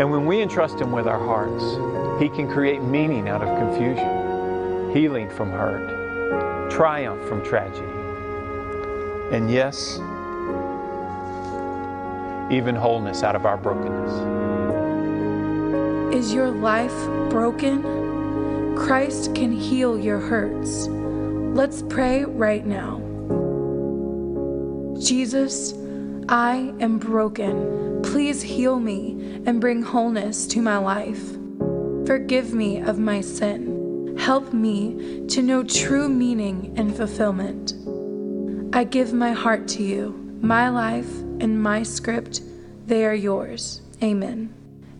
And when we entrust Him with our hearts, He can create meaning out of confusion. healing from hurt, triumph from tragedy, and yes, even wholeness out of our brokenness. Is your life broken? Christ can heal your hurts. Let's pray right now. Jesus, I am broken. Please heal me and bring wholeness to my life. Forgive me of my sin. Help me to know true meaning and fulfillment. I give my heart to you, my life and my script. They are yours. Amen.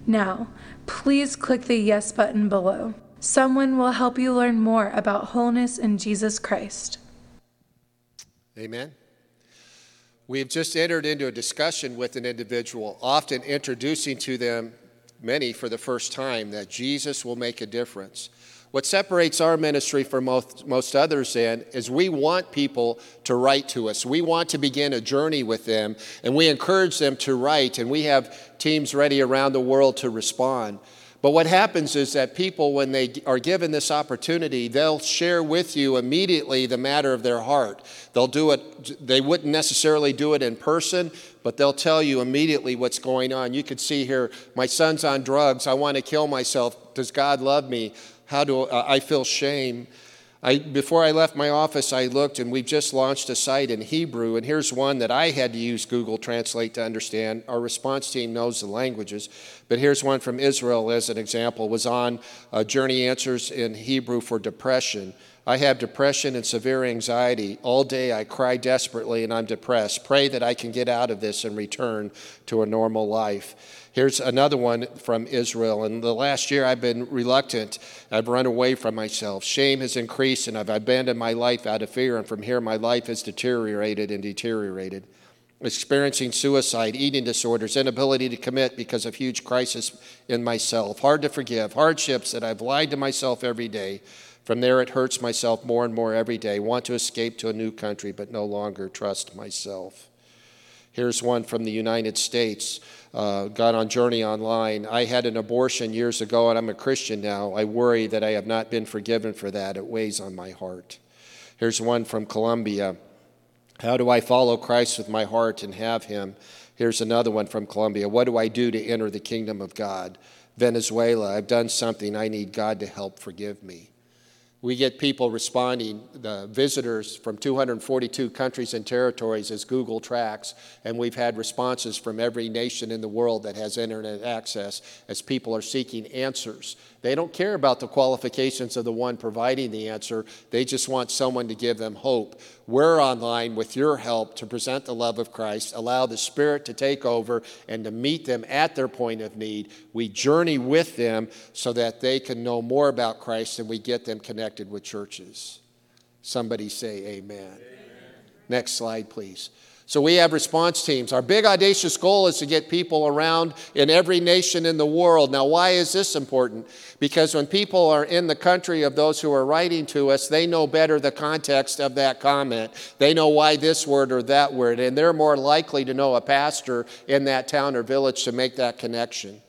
Now, please click the Yes button below. Someone will help you learn more about wholeness in Jesus Christ. Amen. We've just entered into a discussion with an individual, often introducing to them, many for the first time, that Jesus will make a difference. What separates our ministry from most, most others, then, is we want people to write to us. We want to begin a journey with them, and we encourage them to write, and we have teams ready around the world to respond. But what happens is that people, when they are given this opportunity, they'll share with you immediately the matter of their heart. They'll do it, they wouldn't necessarily do it in person, but they'll tell you immediately what's going on. You could see here, my son's on drugs. I want to kill myself. Does God love me? How do uh, I feel shame? I, before I left my office, I looked and we've just launched a site in Hebrew. And here's one that I had to use Google Translate to understand. Our response team knows the languages. But here's one from Israel as an example, was on uh, Journey Answers in Hebrew for depression. I have depression and severe anxiety. All day I cry desperately and I'm depressed. Pray that I can get out of this and return to a normal life. Here's another one from Israel. In the last year, I've been reluctant. I've run away from myself. Shame has increased, and I've abandoned my life out of fear. And from here, my life has deteriorated and deteriorated. Experiencing suicide, eating disorders, inability to commit because of huge crisis in myself, hard to forgive, hardships that I've lied to myself every day. From there, it hurts myself more and more every day. Want to escape to a new country, but no longer trust myself. Here's one from the United States uh, got on Journey Online. I had an abortion years ago and I'm a Christian now. I worry that I have not been forgiven for that. It weighs on my heart. Here's one from Colombia. How do I follow Christ with my heart and have him? Here's another one from Colombia. What do I do to enter the kingdom of God? Venezuela, I've done something. I need God to help forgive me we get people responding, the visitors from 242 countries and territories as Google tracks, and we've had responses from every nation in the world that has internet access as people are seeking answers. They don't care about the qualifications of the one providing the answer, they just want someone to give them hope. We're online with your help to present the love of Christ, allow the Spirit to take over, and to meet them at their point of need. We journey with them so that they can know more about Christ and we get them connected with churches. Somebody say, Amen. amen. Next slide, please. So we have response teams. Our big audacious goal is to get people around in every nation in the world. Now, why is this important? Because when people are in the country of those who are writing to us, they know better the context of that comment. They know why this word or that word, and they're more likely to know a pastor in that town or village to make that connection.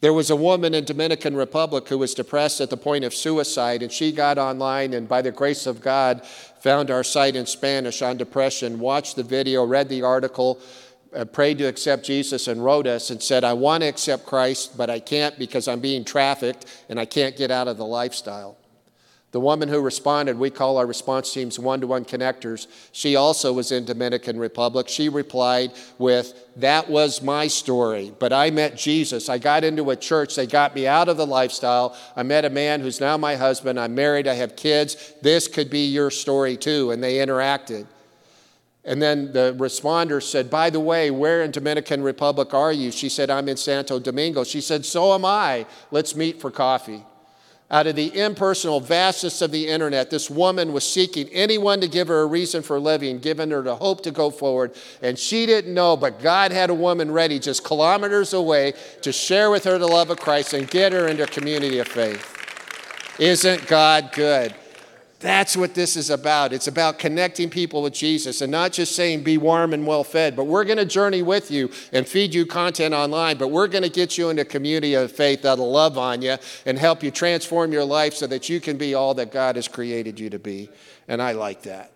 There was a woman in Dominican Republic who was depressed at the point of suicide, and she got online and by the grace of God found our site in Spanish on depression, watched the video, read the article, uh, prayed to accept Jesus, and wrote us and said, I want to accept Christ, but I can't because I'm being trafficked and I can't get out of the lifestyle. The woman who responded, we call our response teams one to one connectors. She also was in Dominican Republic. She replied with, That was my story, but I met Jesus. I got into a church. They got me out of the lifestyle. I met a man who's now my husband. I'm married. I have kids. This could be your story too. And they interacted. And then the responder said, By the way, where in Dominican Republic are you? She said, I'm in Santo Domingo. She said, So am I. Let's meet for coffee. Out of the impersonal vastness of the internet, this woman was seeking anyone to give her a reason for living, giving her the hope to go forward. And she didn't know, but God had a woman ready just kilometers away to share with her the love of Christ and get her into a community of faith. Isn't God good? That's what this is about. It's about connecting people with Jesus and not just saying be warm and well fed, but we're going to journey with you and feed you content online, but we're going to get you into a community of faith that'll love on you and help you transform your life so that you can be all that God has created you to be. And I like that.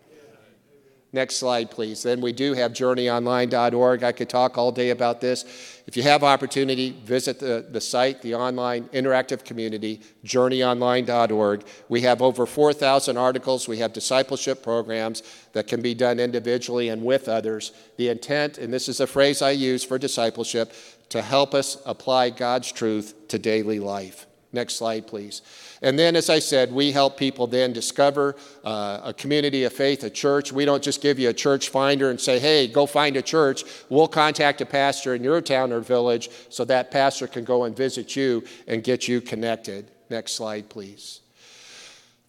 Next slide, please. Then we do have journeyonline.org. I could talk all day about this. If you have opportunity, visit the, the site, the online interactive community, journeyonline.org. We have over 4,000 articles. We have discipleship programs that can be done individually and with others. The intent, and this is a phrase I use for discipleship, to help us apply God's truth to daily life. Next slide, please. And then, as I said, we help people then discover uh, a community of faith, a church. We don't just give you a church finder and say, hey, go find a church. We'll contact a pastor in your town or village so that pastor can go and visit you and get you connected. Next slide, please.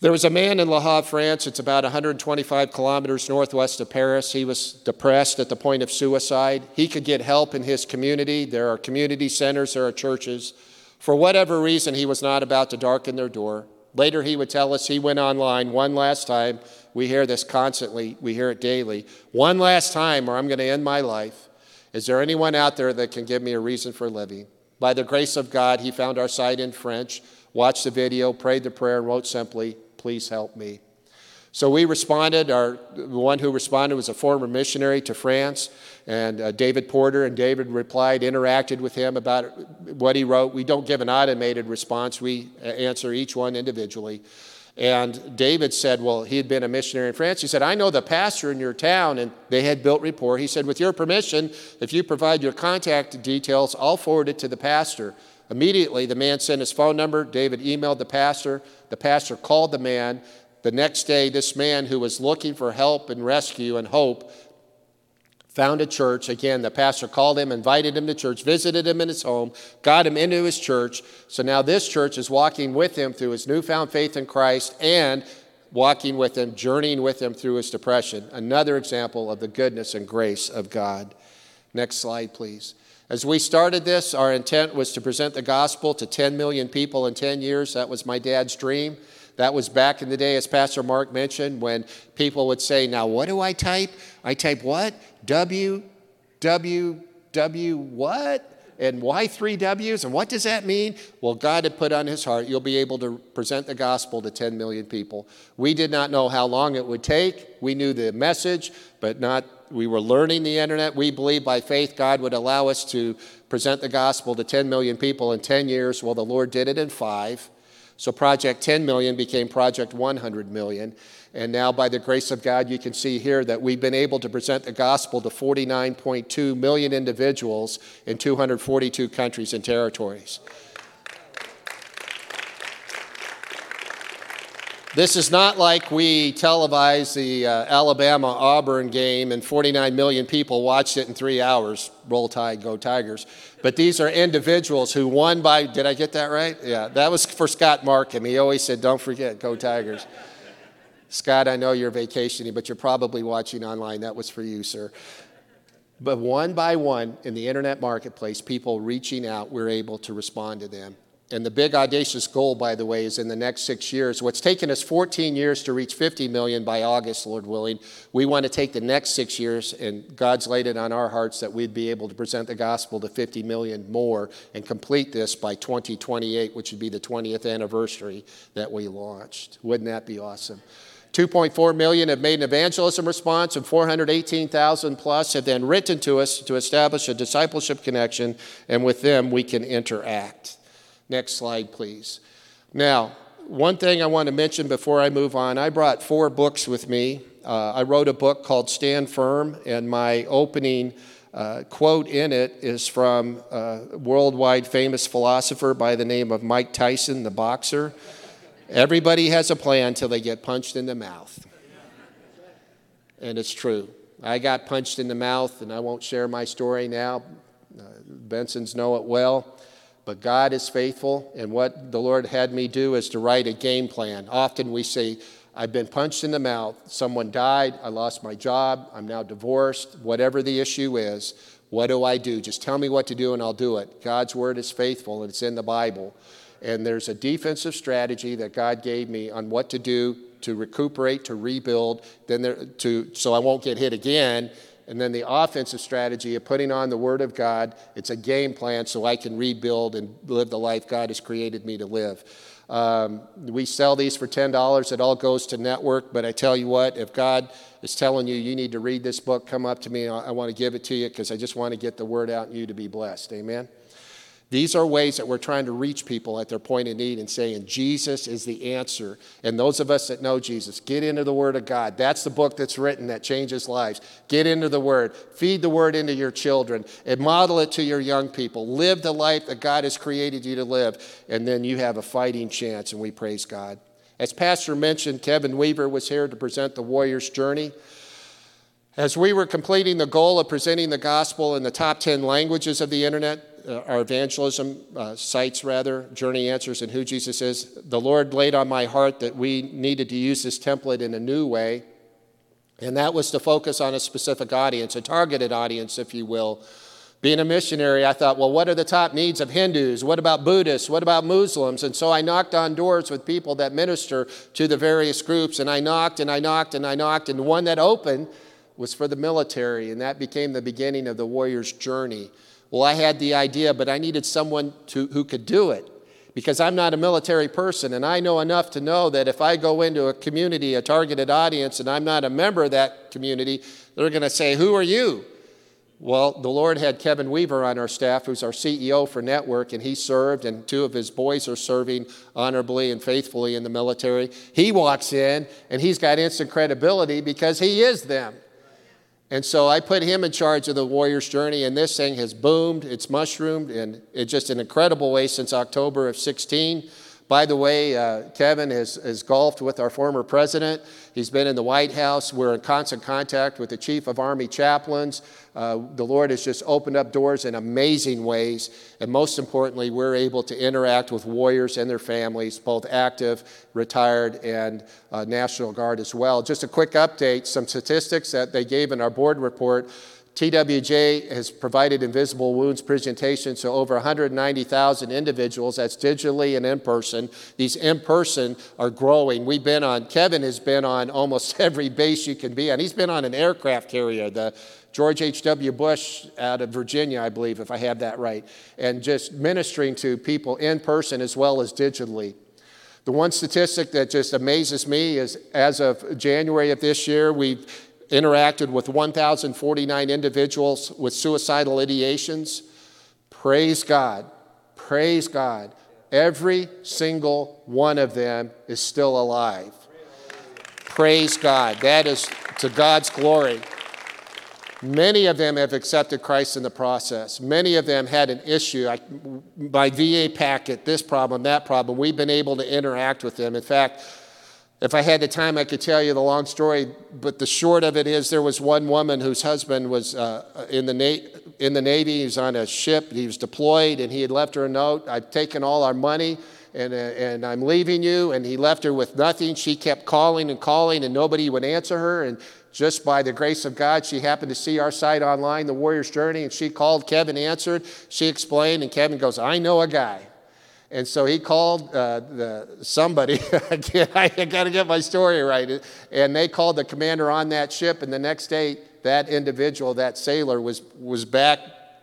There was a man in La Havre, France. It's about 125 kilometers northwest of Paris. He was depressed at the point of suicide. He could get help in his community. There are community centers, there are churches. For whatever reason, he was not about to darken their door. Later, he would tell us he went online one last time. We hear this constantly, we hear it daily. One last time, or I'm going to end my life. Is there anyone out there that can give me a reason for living? By the grace of God, he found our site in French, watched the video, prayed the prayer, and wrote simply, Please help me. So we responded. Our, the one who responded was a former missionary to France, and uh, David Porter. And David replied, interacted with him about what he wrote. We don't give an automated response, we uh, answer each one individually. And David said, Well, he had been a missionary in France. He said, I know the pastor in your town, and they had built rapport. He said, With your permission, if you provide your contact details, I'll forward it to the pastor. Immediately, the man sent his phone number. David emailed the pastor. The pastor called the man. The next day, this man who was looking for help and rescue and hope found a church. Again, the pastor called him, invited him to church, visited him in his home, got him into his church. So now this church is walking with him through his newfound faith in Christ and walking with him, journeying with him through his depression. Another example of the goodness and grace of God. Next slide, please. As we started this, our intent was to present the gospel to 10 million people in 10 years. That was my dad's dream. That was back in the day, as Pastor Mark mentioned, when people would say, Now, what do I type? I type what? W, W, W, what? And why three W's? And what does that mean? Well, God had put on his heart, you'll be able to present the gospel to 10 million people. We did not know how long it would take. We knew the message, but not, we were learning the internet. We believed by faith God would allow us to present the gospel to 10 million people in 10 years. Well, the Lord did it in five. So Project 10 million became Project 100 million. And now, by the grace of God, you can see here that we've been able to present the gospel to 49.2 million individuals in 242 countries and territories. This is not like we televised the uh, Alabama Auburn game and 49 million people watched it in three hours. Roll Tide, go Tigers. But these are individuals who won by, did I get that right? Yeah, that was for Scott Markham. He always said, don't forget, go Tigers. Scott, I know you're vacationing, but you're probably watching online. That was for you, sir. But one by one in the internet marketplace, people reaching out, we're able to respond to them. And the big audacious goal, by the way, is in the next six years. What's taken us 14 years to reach 50 million by August, Lord willing. We want to take the next six years, and God's laid it on our hearts that we'd be able to present the gospel to 50 million more and complete this by 2028, which would be the 20th anniversary that we launched. Wouldn't that be awesome? 2.4 million have made an evangelism response, and 418,000 plus have then written to us to establish a discipleship connection, and with them we can interact. Next slide, please. Now, one thing I want to mention before I move on I brought four books with me. Uh, I wrote a book called Stand Firm, and my opening uh, quote in it is from a worldwide famous philosopher by the name of Mike Tyson, the boxer. Everybody has a plan till they get punched in the mouth. And it's true. I got punched in the mouth, and I won't share my story now. Uh, Bensons know it well. But God is faithful, and what the Lord had me do is to write a game plan. Often we say, I've been punched in the mouth, someone died, I lost my job, I'm now divorced, whatever the issue is, what do I do? Just tell me what to do and I'll do it. God's word is faithful and it's in the Bible. and there's a defensive strategy that God gave me on what to do to recuperate, to rebuild, then there, to so I won't get hit again. And then the offensive strategy of putting on the Word of God. It's a game plan so I can rebuild and live the life God has created me to live. Um, we sell these for $10. It all goes to network. But I tell you what, if God is telling you you need to read this book, come up to me. I, I want to give it to you because I just want to get the word out and you to be blessed. Amen. These are ways that we're trying to reach people at their point of need and saying Jesus is the answer. And those of us that know Jesus, get into the Word of God. That's the book that's written that changes lives. Get into the Word. Feed the Word into your children and model it to your young people. Live the life that God has created you to live, and then you have a fighting chance, and we praise God. As Pastor mentioned, Kevin Weaver was here to present the Warrior's Journey. As we were completing the goal of presenting the gospel in the top 10 languages of the internet, uh, our evangelism uh, sites, rather, Journey Answers and Who Jesus Is, the Lord laid on my heart that we needed to use this template in a new way. And that was to focus on a specific audience, a targeted audience, if you will. Being a missionary, I thought, well, what are the top needs of Hindus? What about Buddhists? What about Muslims? And so I knocked on doors with people that minister to the various groups. And I knocked and I knocked and I knocked. And the one that opened was for the military. And that became the beginning of the warrior's journey. Well, I had the idea, but I needed someone to, who could do it because I'm not a military person and I know enough to know that if I go into a community, a targeted audience, and I'm not a member of that community, they're going to say, Who are you? Well, the Lord had Kevin Weaver on our staff, who's our CEO for Network, and he served, and two of his boys are serving honorably and faithfully in the military. He walks in, and he's got instant credibility because he is them. And so I put him in charge of the Warrior's Journey, and this thing has boomed, it's mushroomed, and it's just an incredible way since October of 16. By the way, uh, Kevin has, has golfed with our former president. He's been in the White House. We're in constant contact with the chief of Army chaplains. Uh, the Lord has just opened up doors in amazing ways. And most importantly, we're able to interact with warriors and their families, both active, retired, and uh, National Guard as well. Just a quick update some statistics that they gave in our board report. TWJ has provided invisible wounds presentations to over 190,000 individuals. That's digitally and in person. These in person are growing. We've been on, Kevin has been on almost every base you can be on. He's been on an aircraft carrier, the George H.W. Bush out of Virginia, I believe, if I have that right, and just ministering to people in person as well as digitally. The one statistic that just amazes me is as of January of this year, we've interacted with 1,049 individuals with suicidal ideations. Praise God. Praise God. Every single one of them is still alive. Praise God. That is to God's glory. Many of them have accepted Christ in the process. Many of them had an issue. I, my VA packet, this problem, that problem. We've been able to interact with them. In fact, if I had the time, I could tell you the long story, but the short of it is there was one woman whose husband was uh, in, the Na- in the Navy. He was on a ship, he was deployed, and he had left her a note I've taken all our money. And, uh, and I'm leaving you. And he left her with nothing. She kept calling and calling, and nobody would answer her. And just by the grace of God, she happened to see our site online, The Warrior's Journey, and she called. Kevin answered. She explained, and Kevin goes, I know a guy. And so he called uh, the, somebody, I got to get my story right. And they called the commander on that ship, and the next day, that individual, that sailor, was, was back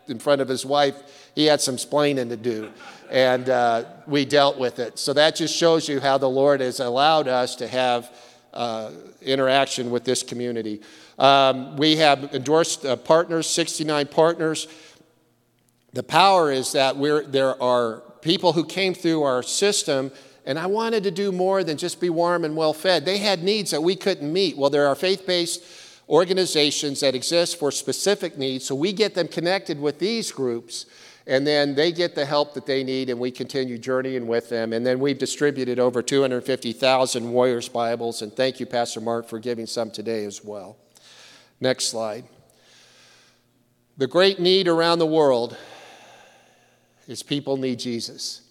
in front of his wife. He had some splaining to do, and uh, we dealt with it. So that just shows you how the Lord has allowed us to have uh, interaction with this community. Um, we have endorsed uh, partners, 69 partners. The power is that we're, there are people who came through our system, and I wanted to do more than just be warm and well fed. They had needs that we couldn't meet. Well, there are faith based organizations that exist for specific needs, so we get them connected with these groups. And then they get the help that they need, and we continue journeying with them. And then we've distributed over 250,000 Warriors Bibles. And thank you, Pastor Mark, for giving some today as well. Next slide. The great need around the world is people need Jesus.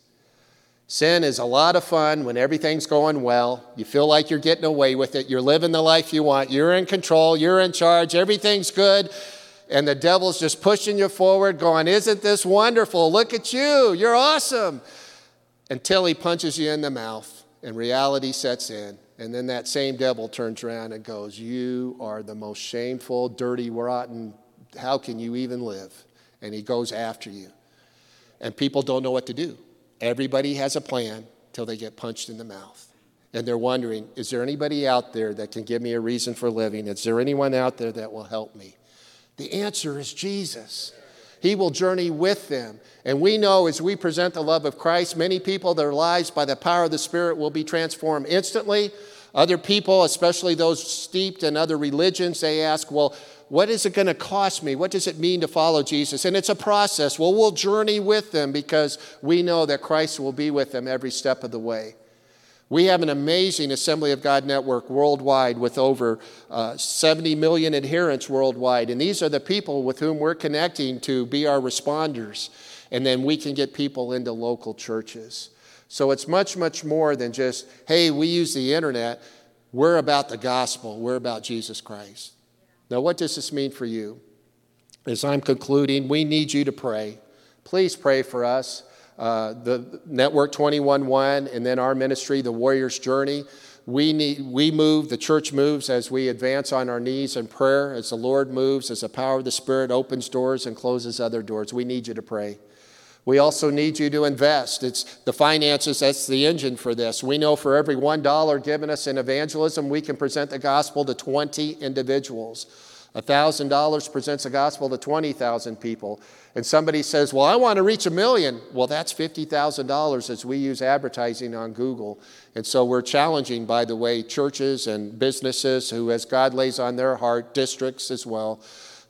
Sin is a lot of fun when everything's going well. You feel like you're getting away with it. You're living the life you want. You're in control. You're in charge. Everything's good. And the devil's just pushing you forward, going, Isn't this wonderful? Look at you. You're awesome. until he punches you in the mouth and reality sets in. And then that same devil turns around and goes, You are the most shameful, dirty, rotten. How can you even live? And he goes after you. And people don't know what to do. Everybody has a plan till they get punched in the mouth. And they're wondering, Is there anybody out there that can give me a reason for living? Is there anyone out there that will help me? The answer is Jesus. He will journey with them. And we know as we present the love of Christ, many people, their lives by the power of the Spirit will be transformed instantly. Other people, especially those steeped in other religions, they ask, well, what is it going to cost me? What does it mean to follow Jesus? And it's a process. Well, we'll journey with them because we know that Christ will be with them every step of the way. We have an amazing Assembly of God network worldwide with over uh, 70 million adherents worldwide. And these are the people with whom we're connecting to be our responders. And then we can get people into local churches. So it's much, much more than just, hey, we use the internet. We're about the gospel, we're about Jesus Christ. Now, what does this mean for you? As I'm concluding, we need you to pray. Please pray for us uh, the Network 211, and then our ministry, the Warrior's Journey. We, need, we move, the church moves as we advance on our knees in prayer, as the Lord moves, as the power of the Spirit opens doors and closes other doors. We need you to pray. We also need you to invest. It's the finances, that's the engine for this. We know for every $1 given us in evangelism, we can present the gospel to 20 individuals. $1,000 presents the gospel to 20,000 people. And somebody says, Well, I want to reach a million. Well, that's $50,000 as we use advertising on Google. And so we're challenging, by the way, churches and businesses who, as God lays on their heart, districts as well,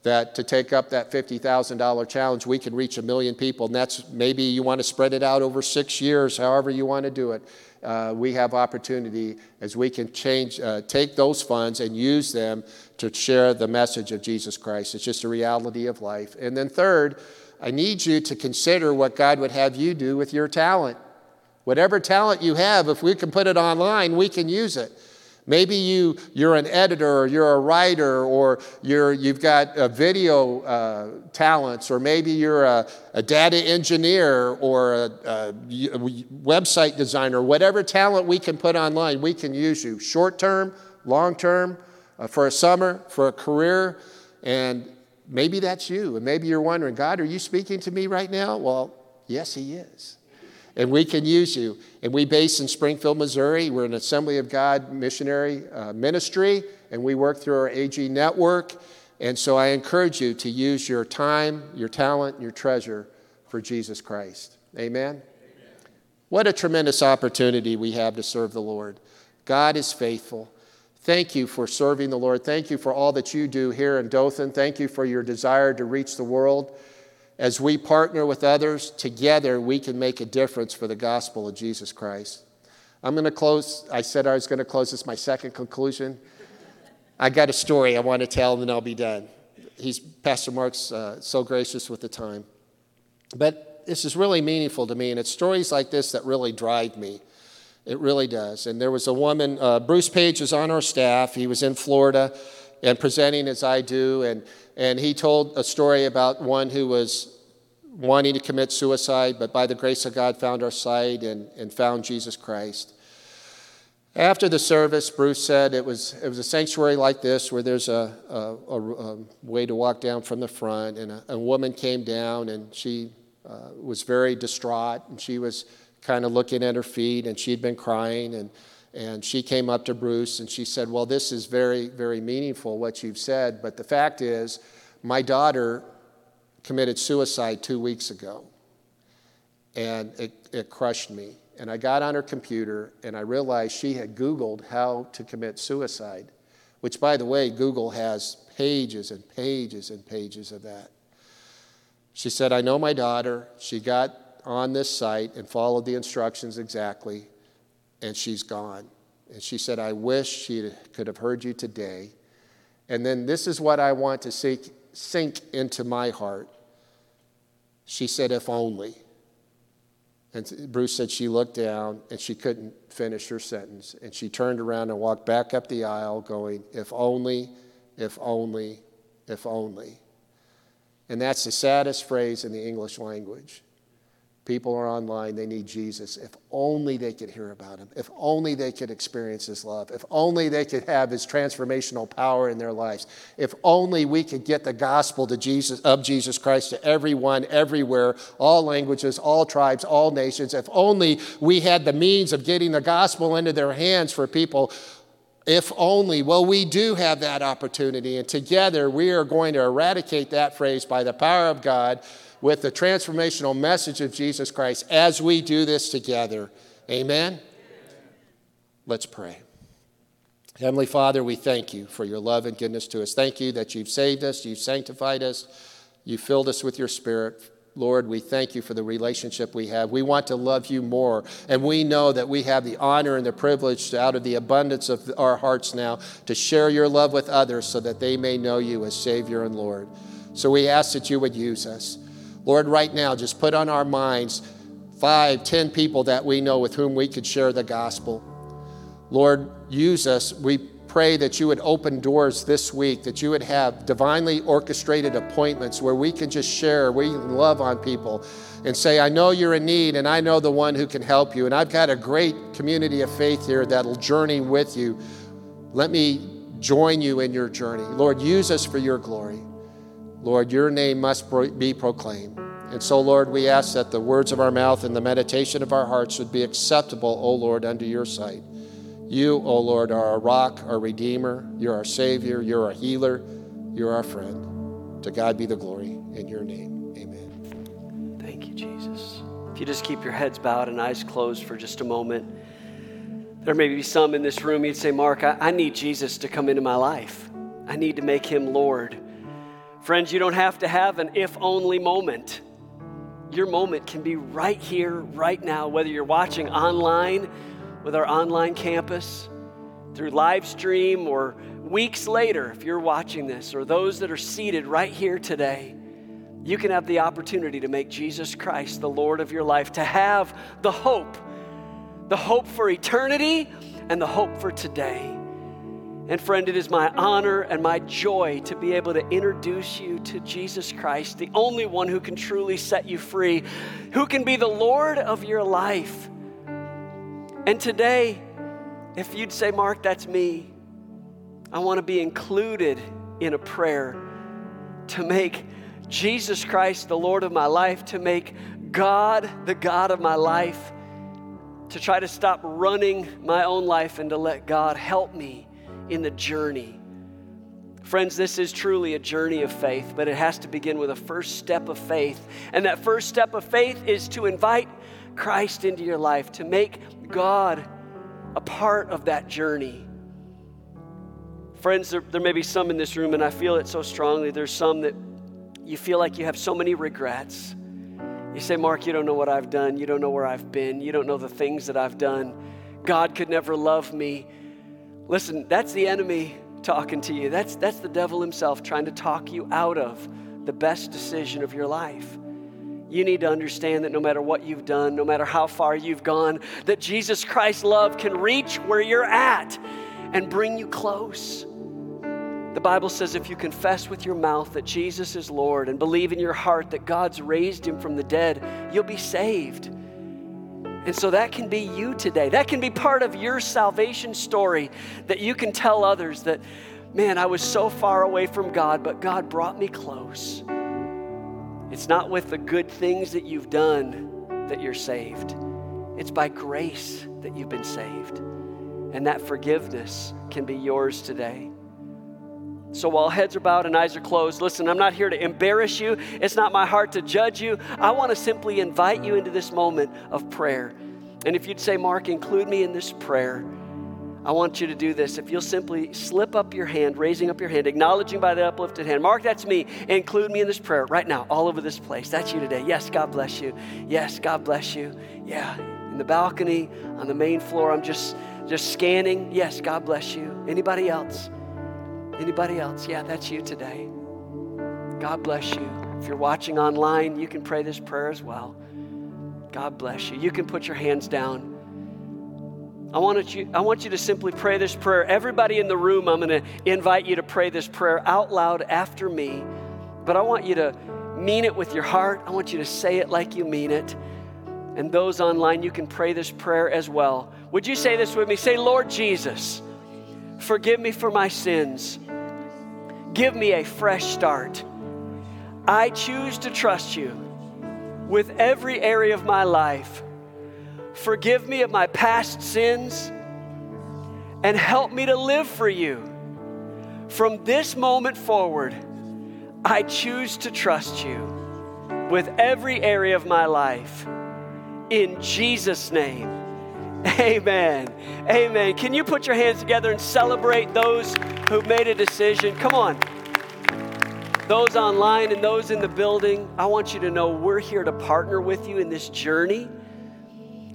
that to take up that $50,000 challenge, we can reach a million people. And that's maybe you want to spread it out over six years, however you want to do it. Uh, we have opportunity as we can change, uh, take those funds and use them to share the message of Jesus Christ. It's just a reality of life. And then, third, I need you to consider what God would have you do with your talent. Whatever talent you have, if we can put it online, we can use it. Maybe you, you're an editor, or you're a writer, or you're, you've got a video uh, talents, or maybe you're a, a data engineer or a, a, website designer. Whatever talent we can put online, we can use you short term, long term, uh, for a summer, for a career, and maybe that's you. And maybe you're wondering, God, are you speaking to me right now? Well, yes, He is. And we can use you. And we base in Springfield, Missouri. We're an Assembly of God missionary uh, ministry, and we work through our AG network. And so I encourage you to use your time, your talent, your treasure for Jesus Christ. Amen? Amen? What a tremendous opportunity we have to serve the Lord. God is faithful. Thank you for serving the Lord. Thank you for all that you do here in Dothan. Thank you for your desire to reach the world. As we partner with others, together we can make a difference for the gospel of Jesus Christ. I'm going to close. I said I was going to close. This my second conclusion. I got a story I want to tell, and then I'll be done. He's Pastor Mark's uh, so gracious with the time. But this is really meaningful to me, and it's stories like this that really drive me. It really does. And there was a woman, uh, Bruce Page is on our staff. He was in Florida and presenting as I do. And, and he told a story about one who was wanting to commit suicide, but by the grace of God found our site and, and found Jesus Christ. After the service, Bruce said it was, it was a sanctuary like this where there's a, a, a, a way to walk down from the front, and a, woman came down and she uh, was very distraught, and she was kind of looking at her feet, and she'd been crying. And, and she came up to Bruce and she said, Well, this is very, very meaningful what you've said, but the fact is, my daughter committed suicide two weeks ago. And it, it crushed me. And I got on her computer and I realized she had Googled how to commit suicide, which, by the way, Google has pages and pages and pages of that. She said, I know my daughter. She got on this site and followed the instructions exactly, and she's gone. And she said, I wish she could have heard you today. And then this is what I want to sink, into my heart. She said, if only. And Bruce said she looked down and she couldn't finish her sentence. And she turned around and walked back up the aisle, going, if only, if only, if only. And that's the saddest phrase in the English language. People are online, they need Jesus. If only they could hear about him. If only they could experience his love. If only they could have his transformational power in their lives. If only we could get the gospel to Jesus of Jesus Christ to everyone everywhere, all languages, all tribes, all nations. If only we had the means of getting the gospel into their hands for people if only. Well, we do have that opportunity, and together we are going to eradicate that phrase by the power of God with the transformational message of Jesus Christ as we do this together. Amen? Let's pray. Heavenly Father, we thank you for your love and goodness to us. Thank you that you've saved us, you've sanctified us, you filled us with your spirit. Lord, we thank you for the relationship we have. We want to love you more. And we know that we have the honor and the privilege out of the abundance of our hearts now to share your love with others so that they may know you as Savior and Lord. So we ask that you would use us. Lord, right now, just put on our minds five, ten people that we know with whom we could share the gospel. Lord, use us. We pray that you would open doors this week, that you would have divinely orchestrated appointments where we can just share, we love on people and say, I know you're in need and I know the one who can help you. And I've got a great community of faith here that'll journey with you. Let me join you in your journey. Lord, use us for your glory. Lord, your name must be proclaimed. And so, Lord, we ask that the words of our mouth and the meditation of our hearts would be acceptable, O Lord, unto your sight. You, O Lord, are our rock, our redeemer. You're our Savior. You're our healer. You're our friend. To God be the glory in your name. Amen. Thank you, Jesus. If you just keep your heads bowed and eyes closed for just a moment, there may be some in this room, you'd say, Mark, I, I need Jesus to come into my life. I need to make him Lord. Friends, you don't have to have an if only moment. Your moment can be right here, right now, whether you're watching online with our online campus, through live stream, or weeks later, if you're watching this, or those that are seated right here today, you can have the opportunity to make Jesus Christ the Lord of your life, to have the hope, the hope for eternity and the hope for today. And friend, it is my honor and my joy to be able to introduce you to Jesus Christ, the only one who can truly set you free, who can be the Lord of your life. And today, if you'd say, Mark, that's me, I want to be included in a prayer to make Jesus Christ the Lord of my life, to make God the God of my life, to try to stop running my own life and to let God help me in the journey. Friends, this is truly a journey of faith, but it has to begin with a first step of faith. And that first step of faith is to invite Christ into your life, to make God a part of that journey. Friends, there, there may be some in this room, and I feel it so strongly. There's some that you feel like you have so many regrets. You say, Mark, you don't know what I've done. You don't know where I've been. You don't know the things that I've done. God could never love me. Listen, that's the enemy talking to you. That's, that's the devil himself trying to talk you out of the best decision of your life. You need to understand that no matter what you've done, no matter how far you've gone, that Jesus Christ's love can reach where you're at and bring you close. The Bible says if you confess with your mouth that Jesus is Lord and believe in your heart that God's raised him from the dead, you'll be saved. And so that can be you today. That can be part of your salvation story that you can tell others that, man, I was so far away from God, but God brought me close. It's not with the good things that you've done that you're saved, it's by grace that you've been saved. And that forgiveness can be yours today. So while heads are bowed and eyes are closed, listen, I'm not here to embarrass you. It's not my heart to judge you. I want to simply invite you into this moment of prayer. And if you'd say, Mark, include me in this prayer, I want you to do this. If you'll simply slip up your hand, raising up your hand, acknowledging by the uplifted hand, Mark, that's me. Include me in this prayer right now, all over this place. That's you today. Yes, God bless you. Yes, God bless you. Yeah, in the balcony, on the main floor, I'm just just scanning. Yes, God bless you. Anybody else? Anybody else? Yeah, that's you today. God bless you. If you're watching online, you can pray this prayer as well. God bless you. You can put your hands down. I want, you, I want you to simply pray this prayer. Everybody in the room, I'm going to invite you to pray this prayer out loud after me. But I want you to mean it with your heart. I want you to say it like you mean it. And those online, you can pray this prayer as well. Would you say this with me? Say, Lord Jesus, forgive me for my sins. Give me a fresh start. I choose to trust you with every area of my life. Forgive me of my past sins and help me to live for you. From this moment forward, I choose to trust you with every area of my life. In Jesus' name, amen. Amen. Can you put your hands together and celebrate those who made a decision? Come on. Those online and those in the building, I want you to know we're here to partner with you in this journey.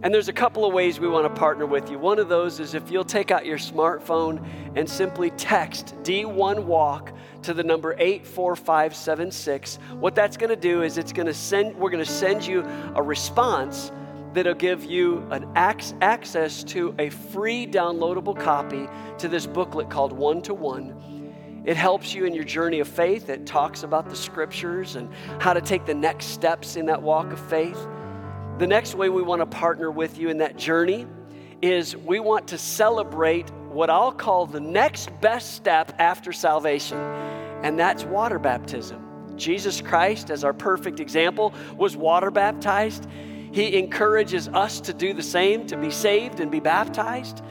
And there's a couple of ways we want to partner with you. One of those is if you'll take out your smartphone and simply text D1 Walk to the number 84576. What that's going to do is it's going to send we're going to send you a response that'll give you an ac- access to a free downloadable copy to this booklet called One to One. It helps you in your journey of faith. It talks about the scriptures and how to take the next steps in that walk of faith. The next way we want to partner with you in that journey is we want to celebrate what I'll call the next best step after salvation, and that's water baptism. Jesus Christ, as our perfect example, was water baptized. He encourages us to do the same, to be saved and be baptized.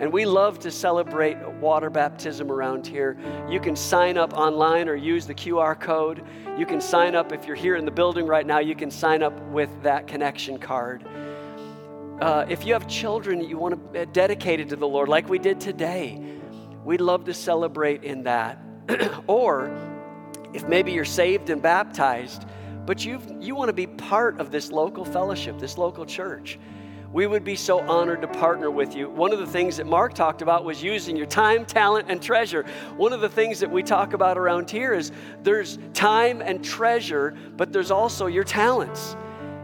And we love to celebrate water baptism around here. You can sign up online or use the QR code. You can sign up if you're here in the building right now, you can sign up with that connection card. Uh, if you have children that you want to be dedicated to the Lord, like we did today, we'd love to celebrate in that. or if maybe you're saved and baptized, but you you want to be part of this local fellowship, this local church we would be so honored to partner with you. One of the things that Mark talked about was using your time, talent, and treasure. One of the things that we talk about around here is there's time and treasure, but there's also your talents.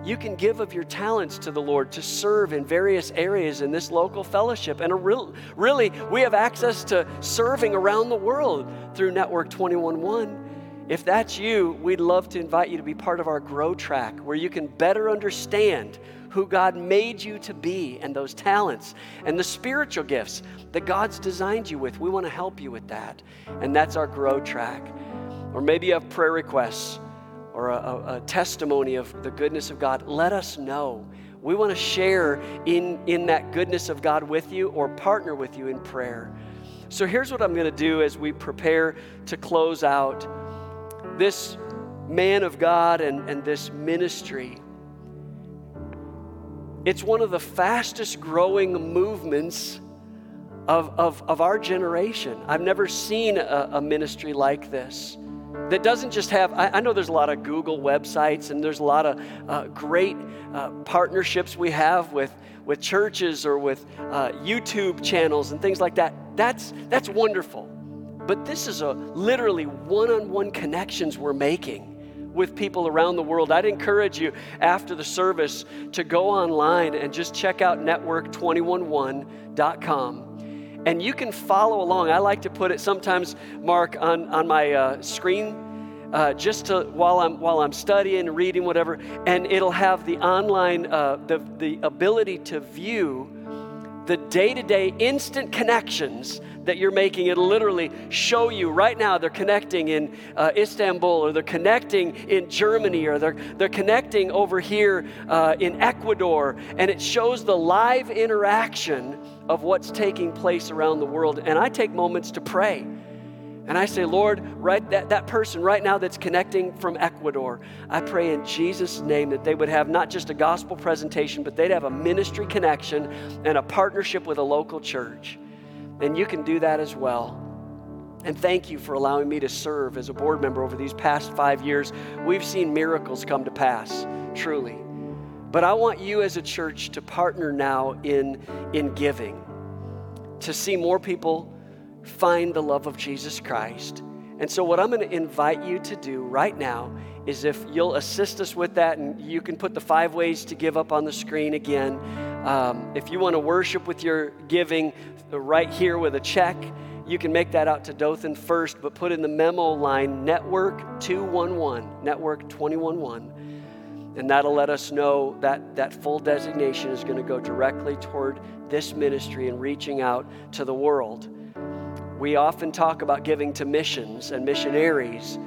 You can give of your talents to the Lord to serve in various areas in this local fellowship. And real, really, we have access to serving around the world through Network 211. If that's you, we'd love to invite you to be part of our Grow Track, where you can better understand who God made you to be and those talents and the spiritual gifts that God's designed you with. We want to help you with that. And that's our Grow Track. Or maybe you have prayer requests or a, a, a testimony of the goodness of God. Let us know. We want to share in, in that goodness of God with you or partner with you in prayer. So here's what I'm going to do as we prepare to close out this man of God and, and this ministry it's one of the fastest growing movements of, of, of our generation. I've never seen a, a ministry like this that doesn't just have, I, I, know there's a lot of Google websites and there's a lot of uh, great uh, partnerships we have with, with churches or with uh, YouTube channels and things like that. That's, that's wonderful. But this is a literally one on one connections we're making with people around the world. I'd encourage you after the service to go online and just check out network211.com. And you can follow along. I like to put it sometimes, Mark, on, on my uh, screen. Uh, just to while I'm while I'm studying, reading, whatever, and it'll have the online uh, the the ability to view the day to day instant connections that you're making. It'll literally show you right now they're connecting in uh, Istanbul or they're connecting in Germany or they're, they're connecting over here uh, in Ecuador. And it shows the live interaction of what's taking place around the world. And I take moments to pray. And I say, Lord, right that, that person right now that's connecting from Ecuador, I pray in Jesus' name that they would have not just a gospel presentation, but they'd have a ministry connection and a partnership with a local church. And you can do that as well. And thank you for allowing me to serve as a board member over these past five years. We've seen miracles come to pass, truly. But I want you as a church to partner now in, in giving, to see more people find the love of Jesus Christ. And so, what I'm going to invite you to do right now is if you'll assist us with that, and you can put the five ways to give up on the screen again. Um, if you want to worship with your giving right here with a check, you can make that out to Dothan first, but put in the memo line network 211, network 211. And that'll let us know that that full designation is going to go directly toward this ministry and reaching out to the world. We often talk about giving to missions and missionaries,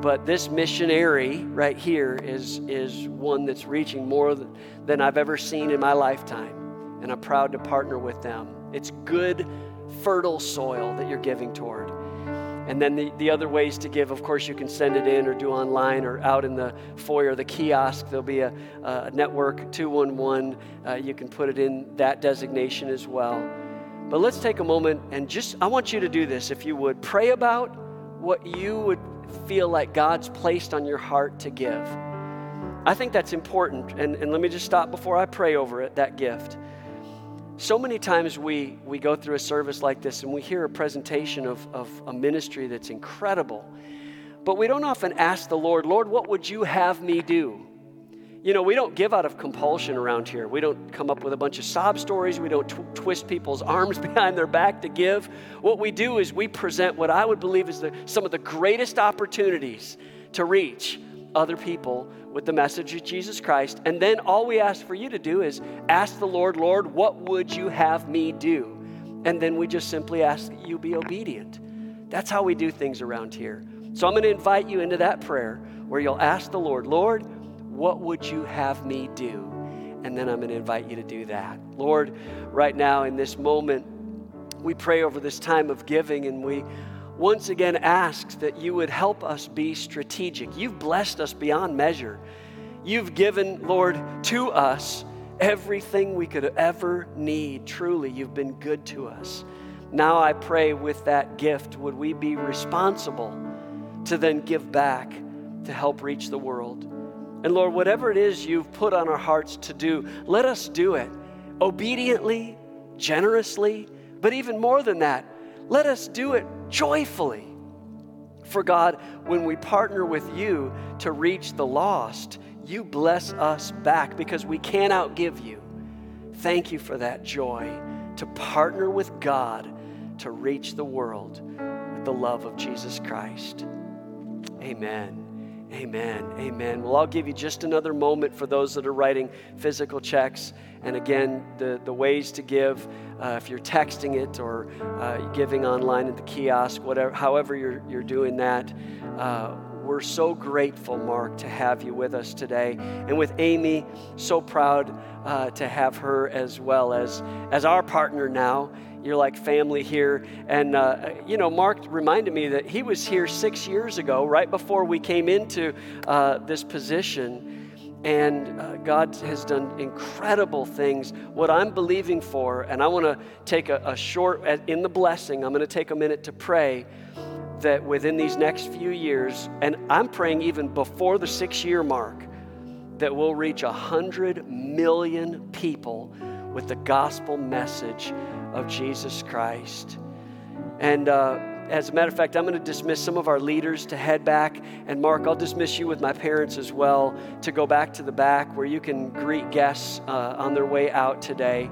but this missionary right here is, is one that's reaching more than I've ever seen in my lifetime. And I'm proud to partner with them. It's good, fertile soil that you're giving toward. And then the, the other ways to give, of course, you can send it in or do online or out in the foyer, the kiosk. There'll be a, a network 211. Uh, you can put it in that designation as well. But let's take a moment and just, I want you to do this if you would. Pray about what you would feel like God's placed on your heart to give. I think that's important. And, and let me just stop before I pray over it, that gift. So many times we, we go through a service like this and we hear a presentation of, of a ministry that's incredible, but we don't often ask the Lord, Lord, what would you have me do? You know, we don't give out of compulsion around here. We don't come up with a bunch of sob stories. We don't tw- twist people's arms behind their back to give. What we do is we present what I would believe is the, some of the greatest opportunities to reach other people with the message of Jesus Christ. And then all we ask for you to do is ask the Lord, Lord, what would you have me do? And then we just simply ask that you be obedient. That's how we do things around here. So I'm going to invite you into that prayer where you'll ask the Lord, Lord, what would you have me do? And then I'm going to invite you to do that. Lord, right now in this moment, we pray over this time of giving and we once again asks that you would help us be strategic. You've blessed us beyond measure. You've given, Lord, to us everything we could ever need. Truly, you've been good to us. Now I pray with that gift, would we be responsible to then give back to help reach the world? And Lord, whatever it is you've put on our hearts to do, let us do it obediently, generously, but even more than that, let us do it joyfully. For God, when we partner with you to reach the lost, you bless us back because we can't outgive you. Thank you for that joy to partner with God to reach the world with the love of Jesus Christ. Amen. Amen. Amen. Well, I'll give you just another moment for those that are writing physical checks. And again, the, the ways to give, uh, if you're texting it or uh, giving online at the kiosk, whatever, however you're, you're doing that, uh, we're so grateful, Mark, to have you with us today. And with Amy, so proud uh, to have her as well as, as our partner now. You're like family here. And, uh, you know, Mark reminded me that he was here six years ago, right before we came into uh, this position. And uh, God has done incredible things. What I'm believing for, and I want to take a, a short, in the blessing, I'm going to take a minute to pray that within these next few years, and I'm praying even before the six year mark, that we'll reach 100 million people with the gospel message of Jesus Christ. And uh, as a matter of fact, I'm going to dismiss some of our leaders to head back. And Mark, I'll dismiss you with my parents as well to go back to the back where you can greet guests uh, on their way out today.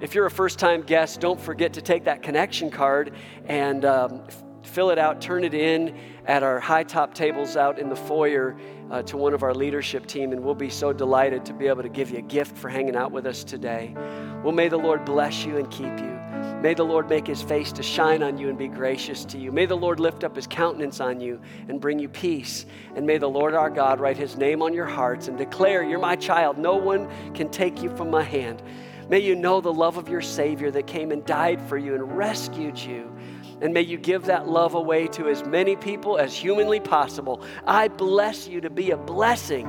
If you're a first time guest, don't forget to take that connection card and um, fill it out, turn it in at our high top tables out in the foyer uh, to one of our leadership team, and we'll be so delighted to be able to give you a gift for hanging out with us today. Well, may the Lord bless you and keep you. May the Lord make his face to shine on you and be gracious to you. May the Lord lift up his countenance on you and bring you peace. And may the Lord our God write his name on your hearts and declare, You're my child. No one can take you from my hand. May you know the love of your Savior that came and died for you and rescued you. And may you give that love away to as many people as humanly possible. I bless you to be a blessing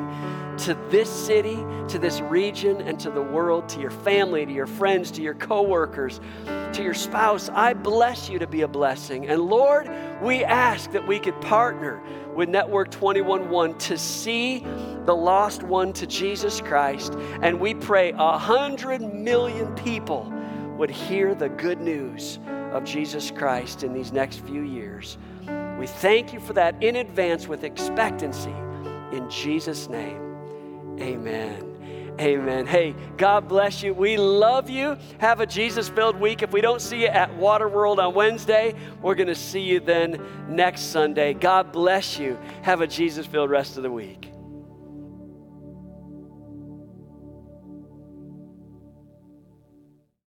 to this city, to this region, and to the world, to your family, to your friends, to your coworkers, to your spouse. I bless you to be a blessing. And Lord, we ask that we could partner with Network 211 to see the lost one to Jesus Christ. And we pray a hundred million people would hear the good news of Jesus Christ in these next few years. We thank you for that in advance with expectancy. In Jesus' name, amen. Amen. Hey, God bless you. We love you. Have a Jesus filled week. If we don't see you at Waterworld on Wednesday, we're going to see you then next Sunday. God bless you. Have a Jesus filled rest of the week.